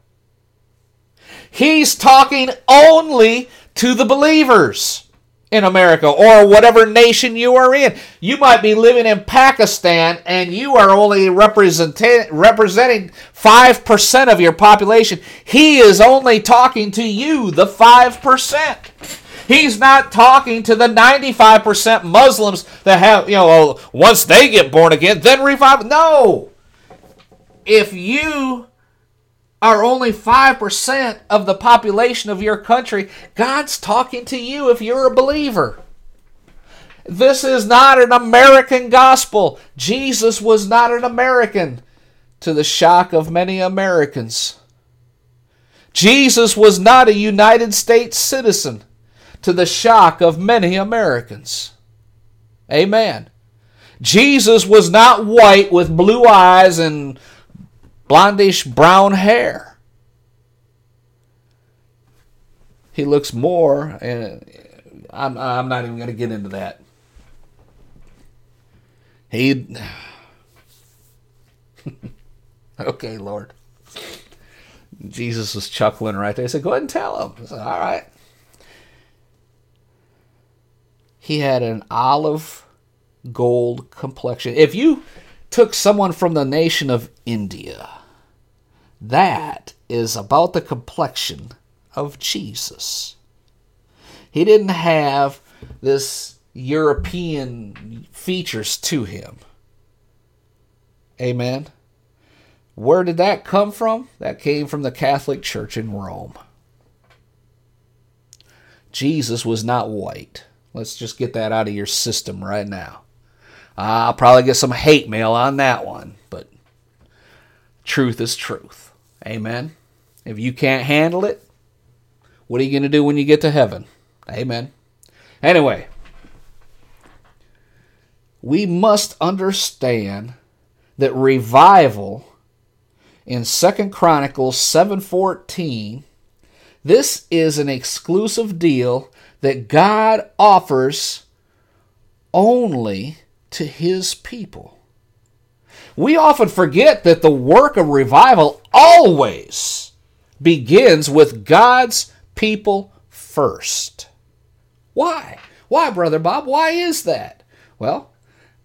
He's talking only to the believers in America or whatever nation you are in. You might be living in Pakistan and you are only representing 5% of your population. He is only talking to you, the 5%. He's not talking to the 95% Muslims that have, you know, once they get born again, then revive. No. If you are only 5% of the population of your country, God's talking to you if you're a believer. This is not an American gospel. Jesus was not an American, to the shock of many Americans. Jesus was not a United States citizen, to the shock of many Americans. Amen. Jesus was not white with blue eyes and blondish brown hair. He looks more, and I'm, I'm not even going to get into that. He. <sighs> okay, Lord. Jesus was chuckling right there. He said, Go ahead and tell him. I said, All right. He had an olive gold complexion. If you took someone from the nation of India, that is about the complexion of Jesus. He didn't have this European features to him. Amen. Where did that come from? That came from the Catholic Church in Rome. Jesus was not white. Let's just get that out of your system right now. I'll probably get some hate mail on that one, but truth is truth. Amen. If you can't handle it, what are you going to do when you get to heaven? Amen. Anyway, we must understand that revival in Second Chronicles 7:14 this is an exclusive deal that God offers only to his people. We often forget that the work of revival always begins with God's people first. Why? Why, Brother Bob? Why is that? Well,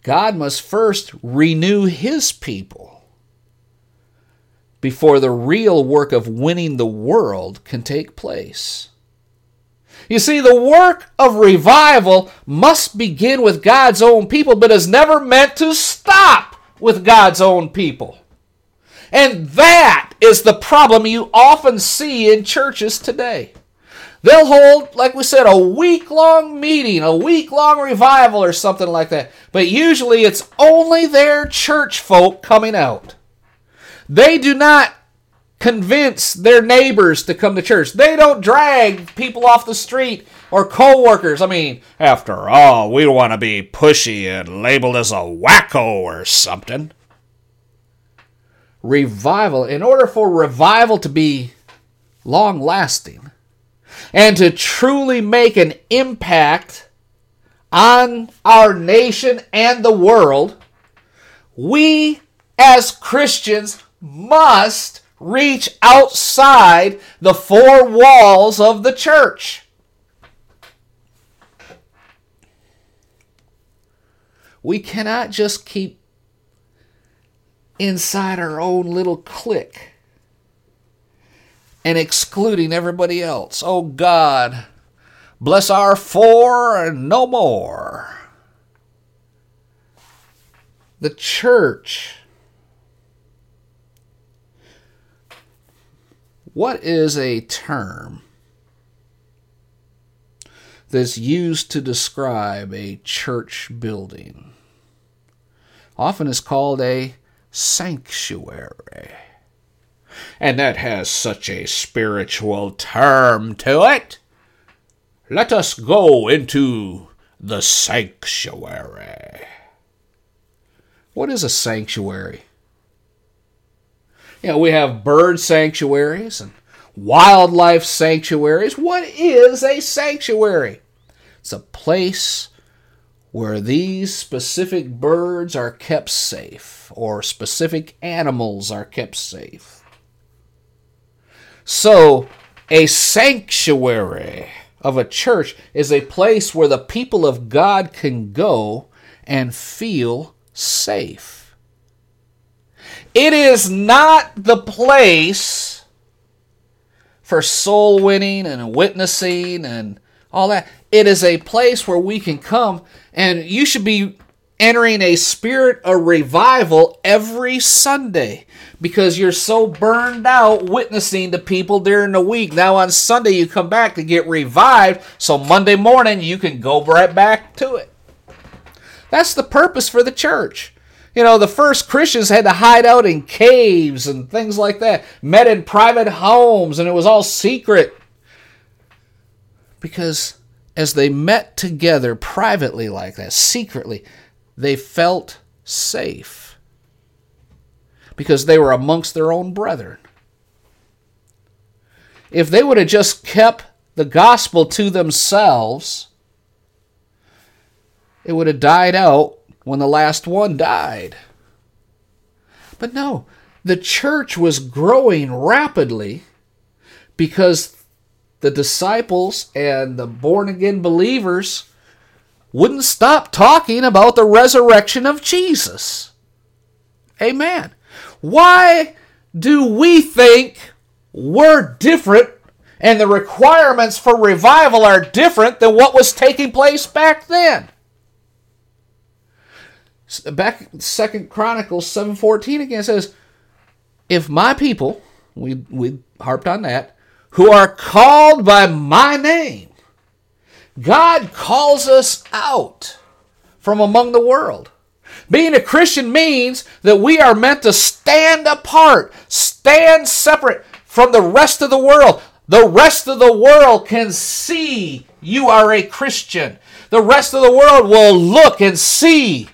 God must first renew his people before the real work of winning the world can take place. You see, the work of revival must begin with God's own people, but is never meant to stop with God's own people. And that is the problem you often see in churches today. They'll hold, like we said, a week long meeting, a week long revival, or something like that. But usually it's only their church folk coming out. They do not convince their neighbors to come to church. They don't drag people off the street or co-workers. I mean, after all, we don't want to be pushy and labeled as a wacko or something. Revival, in order for revival to be long lasting, and to truly make an impact on our nation and the world, we as Christians must reach outside the four walls of the church. We cannot just keep inside our own little clique and excluding everybody else. Oh God, bless our four and no more. The church. What is a term that's used to describe a church building? Often is called a sanctuary and that has such a spiritual term to it. Let us go into the sanctuary. What is a sanctuary? You know, we have bird sanctuaries and wildlife sanctuaries. What is a sanctuary? It's a place where these specific birds are kept safe or specific animals are kept safe. So, a sanctuary of a church is a place where the people of God can go and feel safe. It is not the place for soul winning and witnessing and all that. It is a place where we can come and you should be entering a spirit of revival every Sunday because you're so burned out witnessing to people during the week. Now on Sunday you come back to get revived, so Monday morning you can go right back to it. That's the purpose for the church. You know, the first Christians had to hide out in caves and things like that, met in private homes, and it was all secret. Because as they met together privately like that, secretly, they felt safe. Because they were amongst their own brethren. If they would have just kept the gospel to themselves, it would have died out when the last one died. But no, the church was growing rapidly because the disciples and the born again believers wouldn't stop talking about the resurrection of Jesus. Amen. Why do we think we're different and the requirements for revival are different than what was taking place back then? Back second chronicles 7.14 again says if my people we we harped on that who are called by my name god calls us out from among the world. Being a christian means that we are meant to stand apart stand separate from the rest of the world. The rest of the world can see you are a christian. The rest of the world will look and see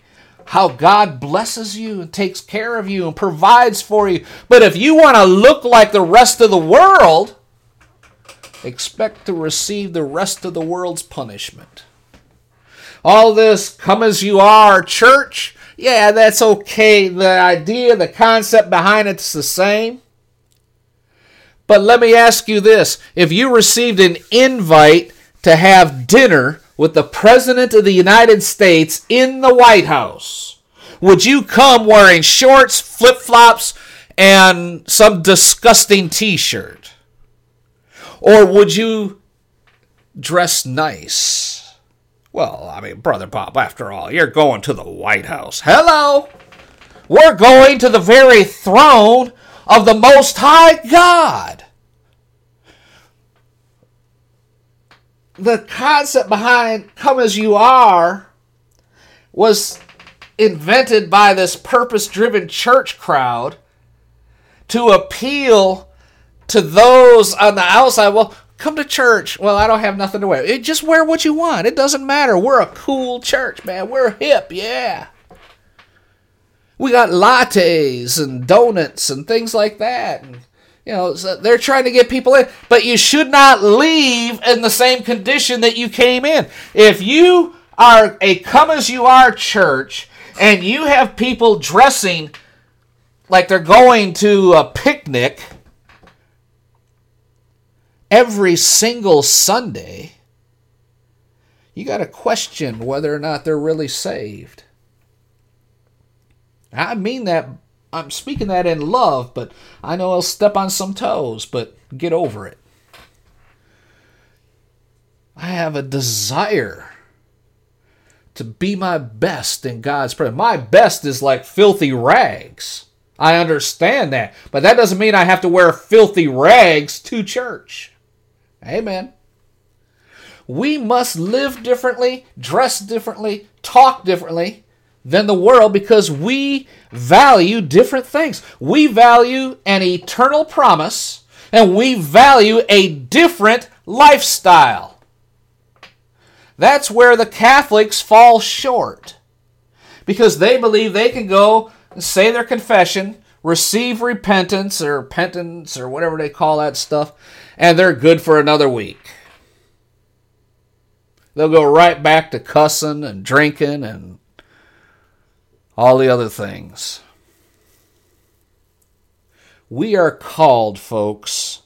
how God blesses you and takes care of you and provides for you. But if you want to look like the rest of the world, expect to receive the rest of the world's punishment. All this come as you are church, yeah, that's okay. The idea, the concept behind it's the same. But let me ask you this if you received an invite to have dinner with the President of the United States in the White House, would you come wearing shorts, flip flops, and some disgusting t shirt? Or would you dress nice? Well, I mean, Brother Bob, after all, you're going to the White House. Hello! We're going to the very throne of the Most High God. The concept behind come as you are was invented by this purpose driven church crowd to appeal to those on the outside. Well, come to church. Well, I don't have nothing to wear. It, just wear what you want. It doesn't matter. We're a cool church, man. We're hip, yeah. We got lattes and donuts and things like that. And you know, so they're trying to get people in, but you should not leave in the same condition that you came in. If you are a come as you are church and you have people dressing like they're going to a picnic every single Sunday, you got to question whether or not they're really saved. I mean that I'm speaking that in love, but I know I'll step on some toes, but get over it. I have a desire to be my best in God's presence. My best is like filthy rags. I understand that, but that doesn't mean I have to wear filthy rags to church. Amen. We must live differently, dress differently, talk differently than the world because we value different things. We value an eternal promise and we value a different lifestyle. That's where the Catholics fall short because they believe they can go say their confession, receive repentance or penance or whatever they call that stuff, and they're good for another week. They'll go right back to cussing and drinking and all the other things. We are called, folks,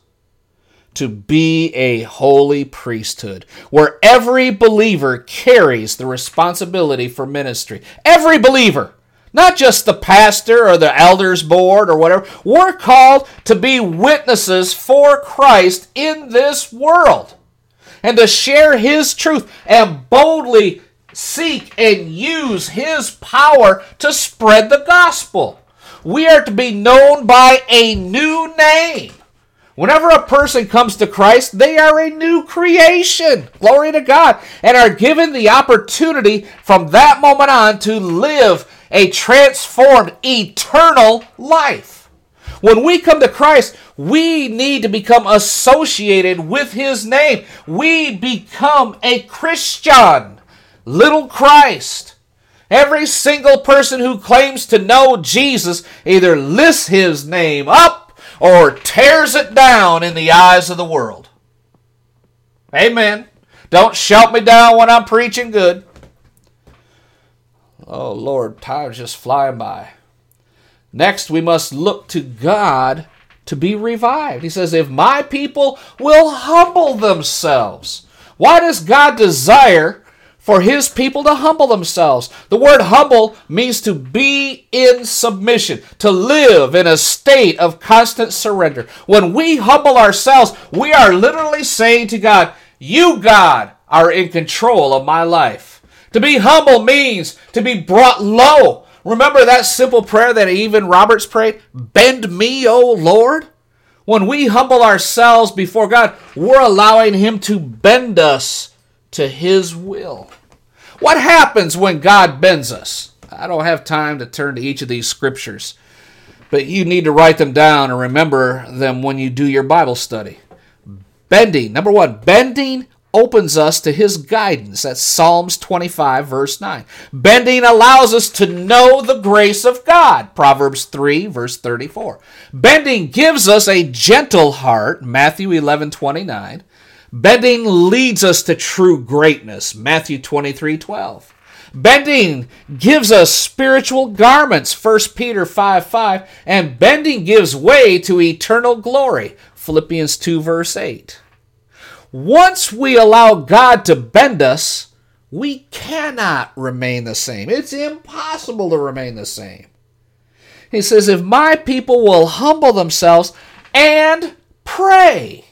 to be a holy priesthood where every believer carries the responsibility for ministry. Every believer, not just the pastor or the elders board or whatever. We're called to be witnesses for Christ in this world and to share his truth and boldly seek and use his power to spread the gospel. We are to be known by a new name. Whenever a person comes to Christ, they are a new creation. Glory to God. And are given the opportunity from that moment on to live a transformed, eternal life. When we come to Christ, we need to become associated with His name. We become a Christian, little Christ. Every single person who claims to know Jesus either lifts His name up or tears it down in the eyes of the world. Amen. Don't shout me down when I'm preaching good. Oh, Lord, time's just flying by. Next, we must look to God to be revived. He says, If my people will humble themselves. Why does God desire for his people to humble themselves? The word humble means to be in submission, to live in a state of constant surrender. When we humble ourselves, we are literally saying to God, You, God, are in control of my life. To be humble means to be brought low. Remember that simple prayer that Evan Roberts prayed? Bend me, O Lord. When we humble ourselves before God, we're allowing Him to bend us to His will. What happens when God bends us? I don't have time to turn to each of these scriptures, but you need to write them down and remember them when you do your Bible study. Bending, number one, bending opens us to his guidance. That's Psalms 25, verse 9. Bending allows us to know the grace of God. Proverbs 3, verse 34. Bending gives us a gentle heart. Matthew 11, 29. Bending leads us to true greatness. Matthew 23, 12. Bending gives us spiritual garments, 1 Peter 5 5, and bending gives way to eternal glory, Philippians 2 verse 8. Once we allow God to bend us, we cannot remain the same. It's impossible to remain the same. He says, If my people will humble themselves and pray.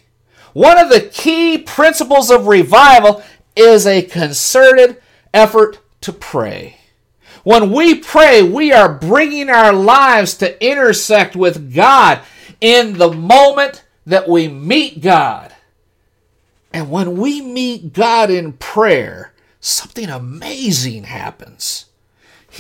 One of the key principles of revival is a concerted effort to pray. When we pray, we are bringing our lives to intersect with God in the moment that we meet God. And when we meet God in prayer, something amazing happens.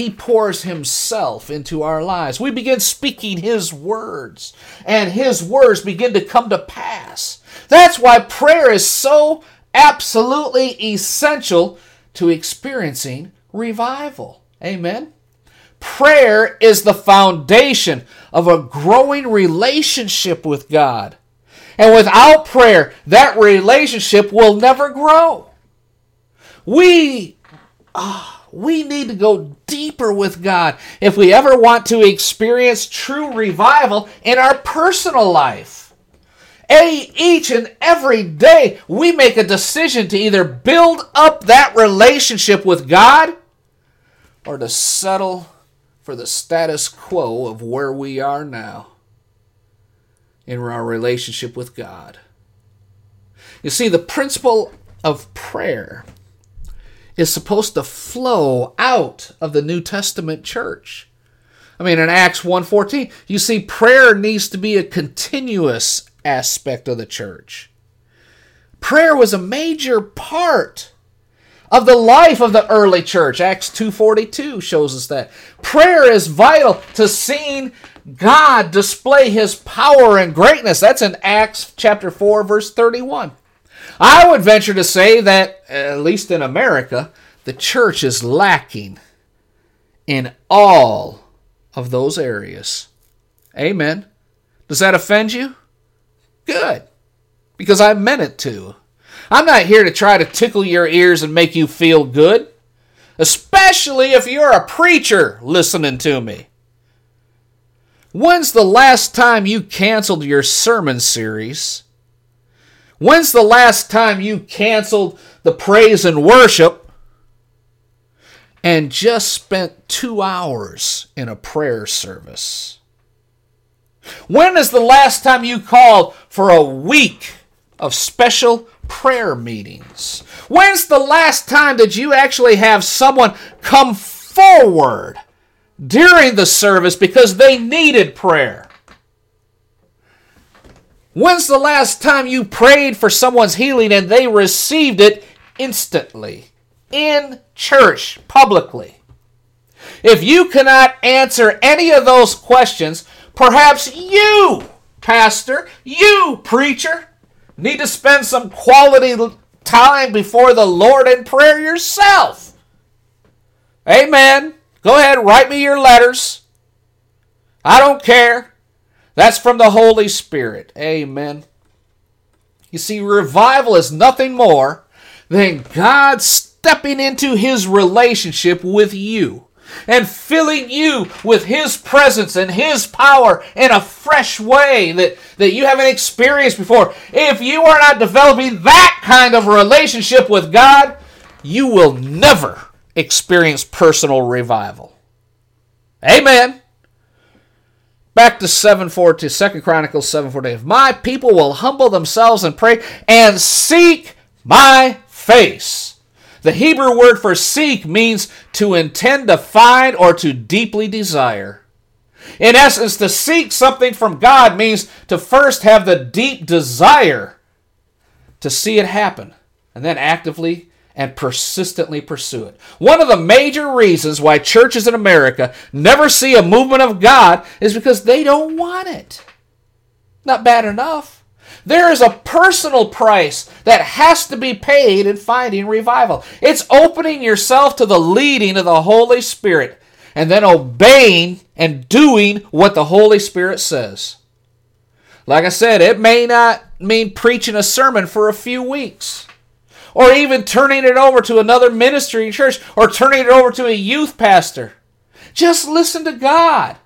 He pours Himself into our lives. We begin speaking His words, and His words begin to come to pass. That's why prayer is so absolutely essential to experiencing revival. Amen. Prayer is the foundation of a growing relationship with God. And without prayer, that relationship will never grow. We, ah, we need to go deeper with God if we ever want to experience true revival in our personal life. A, each and every day, we make a decision to either build up that relationship with God or to settle for the status quo of where we are now in our relationship with God. You see, the principle of prayer is supposed to flow out of the New Testament church. I mean, in Acts 1:14, you see prayer needs to be a continuous aspect of the church. Prayer was a major part of the life of the early church. Acts 2:42 shows us that. Prayer is vital to seeing God display his power and greatness. That's in Acts chapter 4 verse 31. I would venture to say that at least in America, the church is lacking in all of those areas. Amen. Does that offend you? Good. Because I meant it to. I'm not here to try to tickle your ears and make you feel good, especially if you're a preacher listening to me. When's the last time you canceled your sermon series? When's the last time you canceled the praise and worship and just spent two hours in a prayer service? When is the last time you called for a week of special prayer meetings? When's the last time that you actually have someone come forward during the service because they needed prayer? When's the last time you prayed for someone's healing and they received it instantly in church publicly? If you cannot answer any of those questions, perhaps you, pastor, you, preacher, need to spend some quality time before the Lord in prayer yourself. Amen. Go ahead, write me your letters. I don't care. That's from the Holy Spirit. Amen. You see, revival is nothing more than God stepping into his relationship with you and filling you with his presence and his power in a fresh way that, that you haven't experienced before. If you are not developing that kind of relationship with God, you will never experience personal revival. Amen. Back to 7 to 2 Chronicles 7 4 If my people will humble themselves and pray and seek my face. The Hebrew word for seek means to intend to find or to deeply desire. In essence, to seek something from God means to first have the deep desire to see it happen and then actively and persistently pursue it. One of the major reasons why churches in America never see a movement of God is because they don't want it. Not bad enough. There is a personal price that has to be paid in finding revival. It's opening yourself to the leading of the Holy Spirit and then obeying and doing what the Holy Spirit says. Like I said, it may not mean preaching a sermon for a few weeks or even turning it over to another ministry in church or turning it over to a youth pastor. Just listen to God.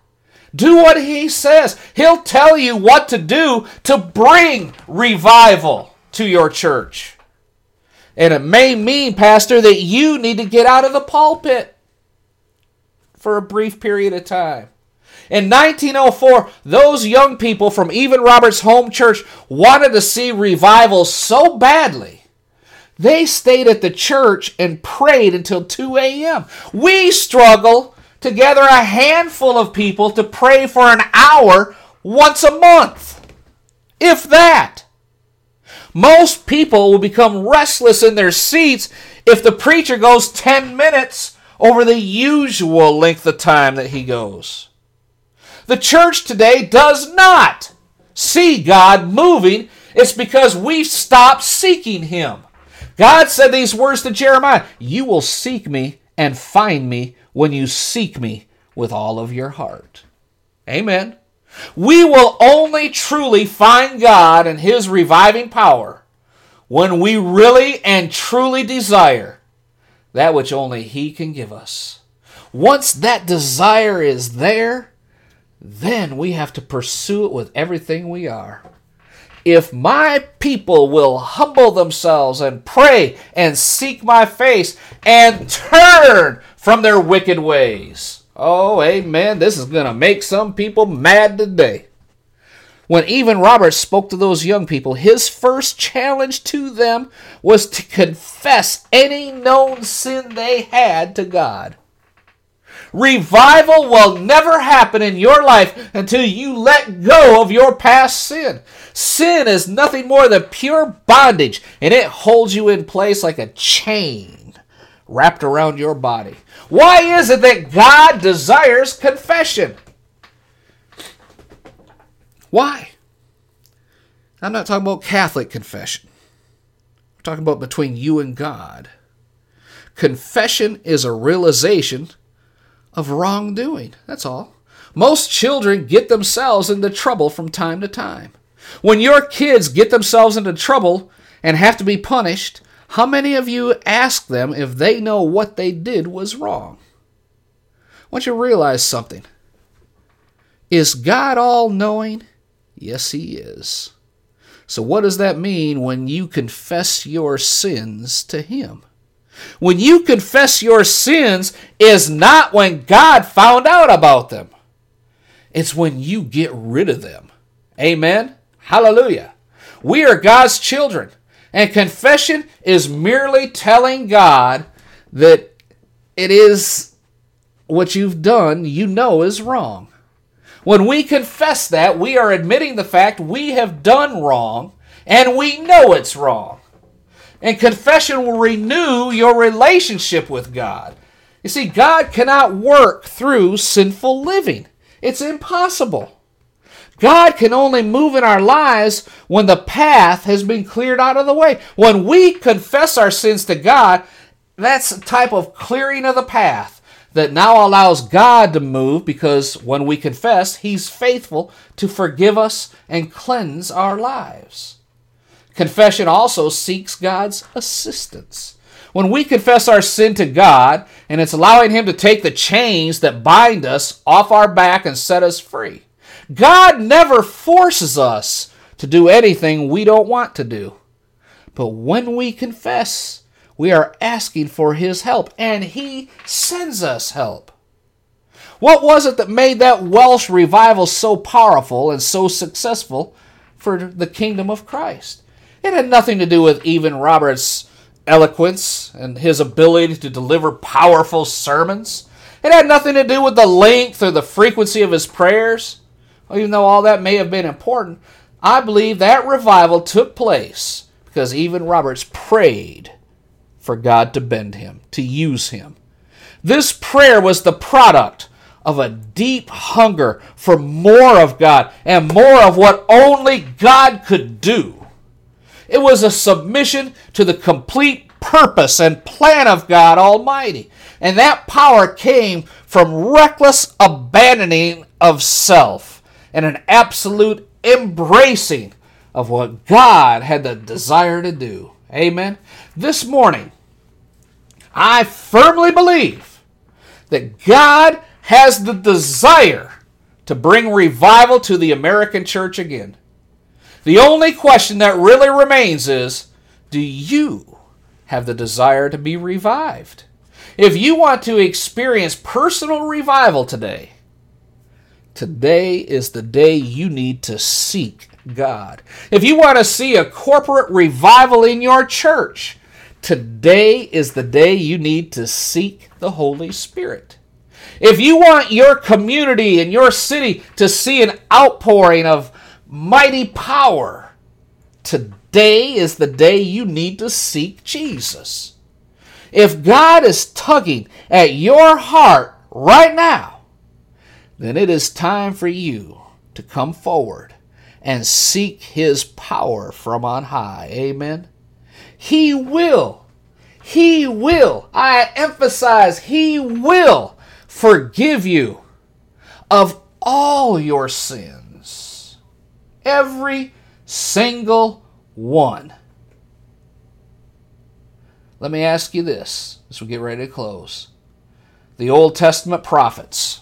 Do what He says. He'll tell you what to do to bring revival to your church. And it may mean, Pastor, that you need to get out of the pulpit for a brief period of time. In 1904, those young people from Evan Roberts' home church wanted to see revival so badly they stayed at the church and prayed until 2 a.m. We struggle to gather a handful of people to pray for an hour once a month. If that. Most people will become restless in their seats if the preacher goes 10 minutes over the usual length of time that he goes. The church today does not see God moving. It's because we've stopped seeking Him. God said these words to Jeremiah You will seek me and find me when you seek me with all of your heart. Amen. We will only truly find God and His reviving power when we really and truly desire that which only He can give us. Once that desire is there, then we have to pursue it with everything we are. If my people will humble themselves and pray and seek my face and turn from their wicked ways. Oh, amen. This is going to make some people mad today. When Evan Robert spoke to those young people, his first challenge to them was to confess any known sin they had to God. Revival will never happen in your life until you let go of your past sin. Sin is nothing more than pure bondage, and it holds you in place like a chain wrapped around your body. Why is it that God desires confession? Why? I'm not talking about Catholic confession. We're talking about between you and God. Confession is a realization of wrongdoing. That's all. Most children get themselves into trouble from time to time. When your kids get themselves into trouble and have to be punished, how many of you ask them if they know what they did was wrong? I want you to realize something. Is God all knowing? Yes, He is. So, what does that mean when you confess your sins to Him? When you confess your sins is not when God found out about them. It's when you get rid of them. Amen. Hallelujah. We are God's children. And confession is merely telling God that it is what you've done, you know is wrong. When we confess that, we are admitting the fact we have done wrong and we know it's wrong. And confession will renew your relationship with God. You see, God cannot work through sinful living, it's impossible. God can only move in our lives when the path has been cleared out of the way. When we confess our sins to God, that's a type of clearing of the path that now allows God to move because when we confess, He's faithful to forgive us and cleanse our lives. Confession also seeks God's assistance. When we confess our sin to God, and it's allowing Him to take the chains that bind us off our back and set us free. God never forces us to do anything we don't want to do. But when we confess, we are asking for His help, and He sends us help. What was it that made that Welsh revival so powerful and so successful for the kingdom of Christ? It had nothing to do with Evan Robert's eloquence and his ability to deliver powerful sermons. It had nothing to do with the length or the frequency of his prayers. Even though all that may have been important, I believe that revival took place because Evan Roberts prayed for God to bend him, to use him. This prayer was the product of a deep hunger for more of God and more of what only God could do. It was a submission to the complete purpose and plan of God Almighty. And that power came from reckless abandoning of self and an absolute embracing of what God had the desire to do. Amen. This morning, I firmly believe that God has the desire to bring revival to the American church again. The only question that really remains is do you have the desire to be revived? If you want to experience personal revival today, today is the day you need to seek God. If you want to see a corporate revival in your church, Today is the day you need to seek the Holy Spirit. If you want your community and your city to see an outpouring of mighty power, today is the day you need to seek Jesus. If God is tugging at your heart right now, then it is time for you to come forward and seek His power from on high. Amen. He will, He will, I emphasize, He will forgive you of all your sins. Every single one. Let me ask you this as we get ready to close. The Old Testament prophets.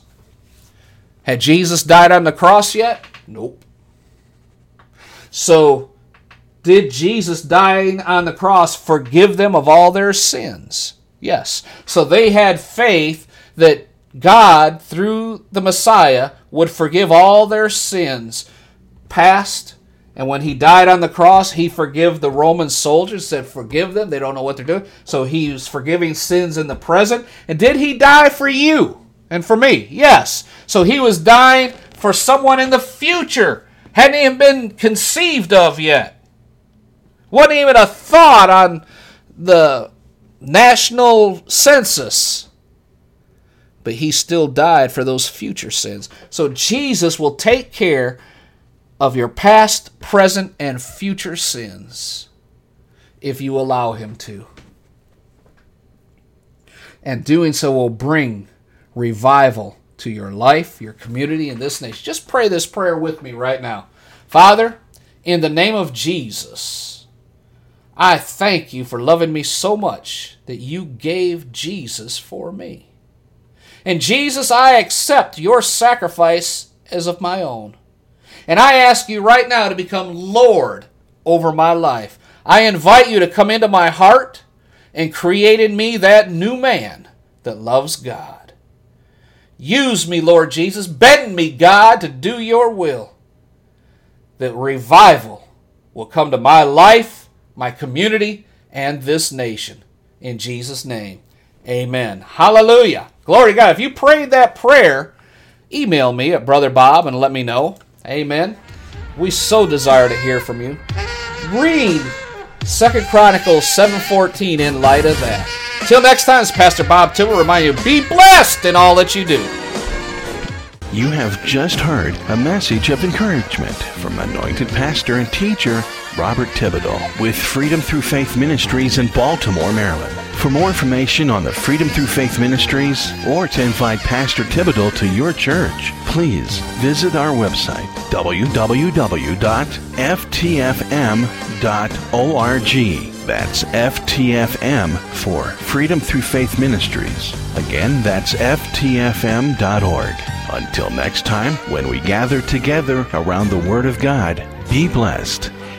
Had Jesus died on the cross yet? Nope. So did Jesus dying on the cross forgive them of all their sins? Yes. So they had faith that God, through the Messiah, would forgive all their sins, past, and when he died on the cross, he forgave the Roman soldiers, said, Forgive them, they don't know what they're doing. So he was forgiving sins in the present. And did he die for you and for me? Yes. So he was dying for someone in the future, hadn't even been conceived of yet. Wasn't even a thought on the national census. But he still died for those future sins. So Jesus will take care of your past, present, and future sins if you allow him to. And doing so will bring revival to your life, your community, and this nation. Just pray this prayer with me right now. Father, in the name of Jesus, I thank you for loving me so much that you gave Jesus for me. And Jesus, I accept your sacrifice as of my own. And I ask you right now to become Lord over my life. I invite you to come into my heart and create in me that new man that loves God. Use me, Lord Jesus. Bend me, God, to do your will. That revival will come to my life my community, and this nation. In Jesus' name, amen. Hallelujah. Glory to God. If you prayed that prayer, email me at Brother Bob and let me know. Amen. We so desire to hear from you. Read Second Chronicles 7.14 in light of that. Till next time, it's Pastor Bob Thibodeau remind you, be blessed in all that you do. You have just heard a message of encouragement from anointed pastor and teacher Robert Thibodeau with Freedom Through Faith Ministries in Baltimore, Maryland. For more information on the Freedom Through Faith Ministries or to invite Pastor Thibodeau to your church, please visit our website www.ftfm.org. That's FTFM for Freedom Through Faith Ministries. Again, that's FTFM.org. Until next time, when we gather together around the Word of God, be blessed.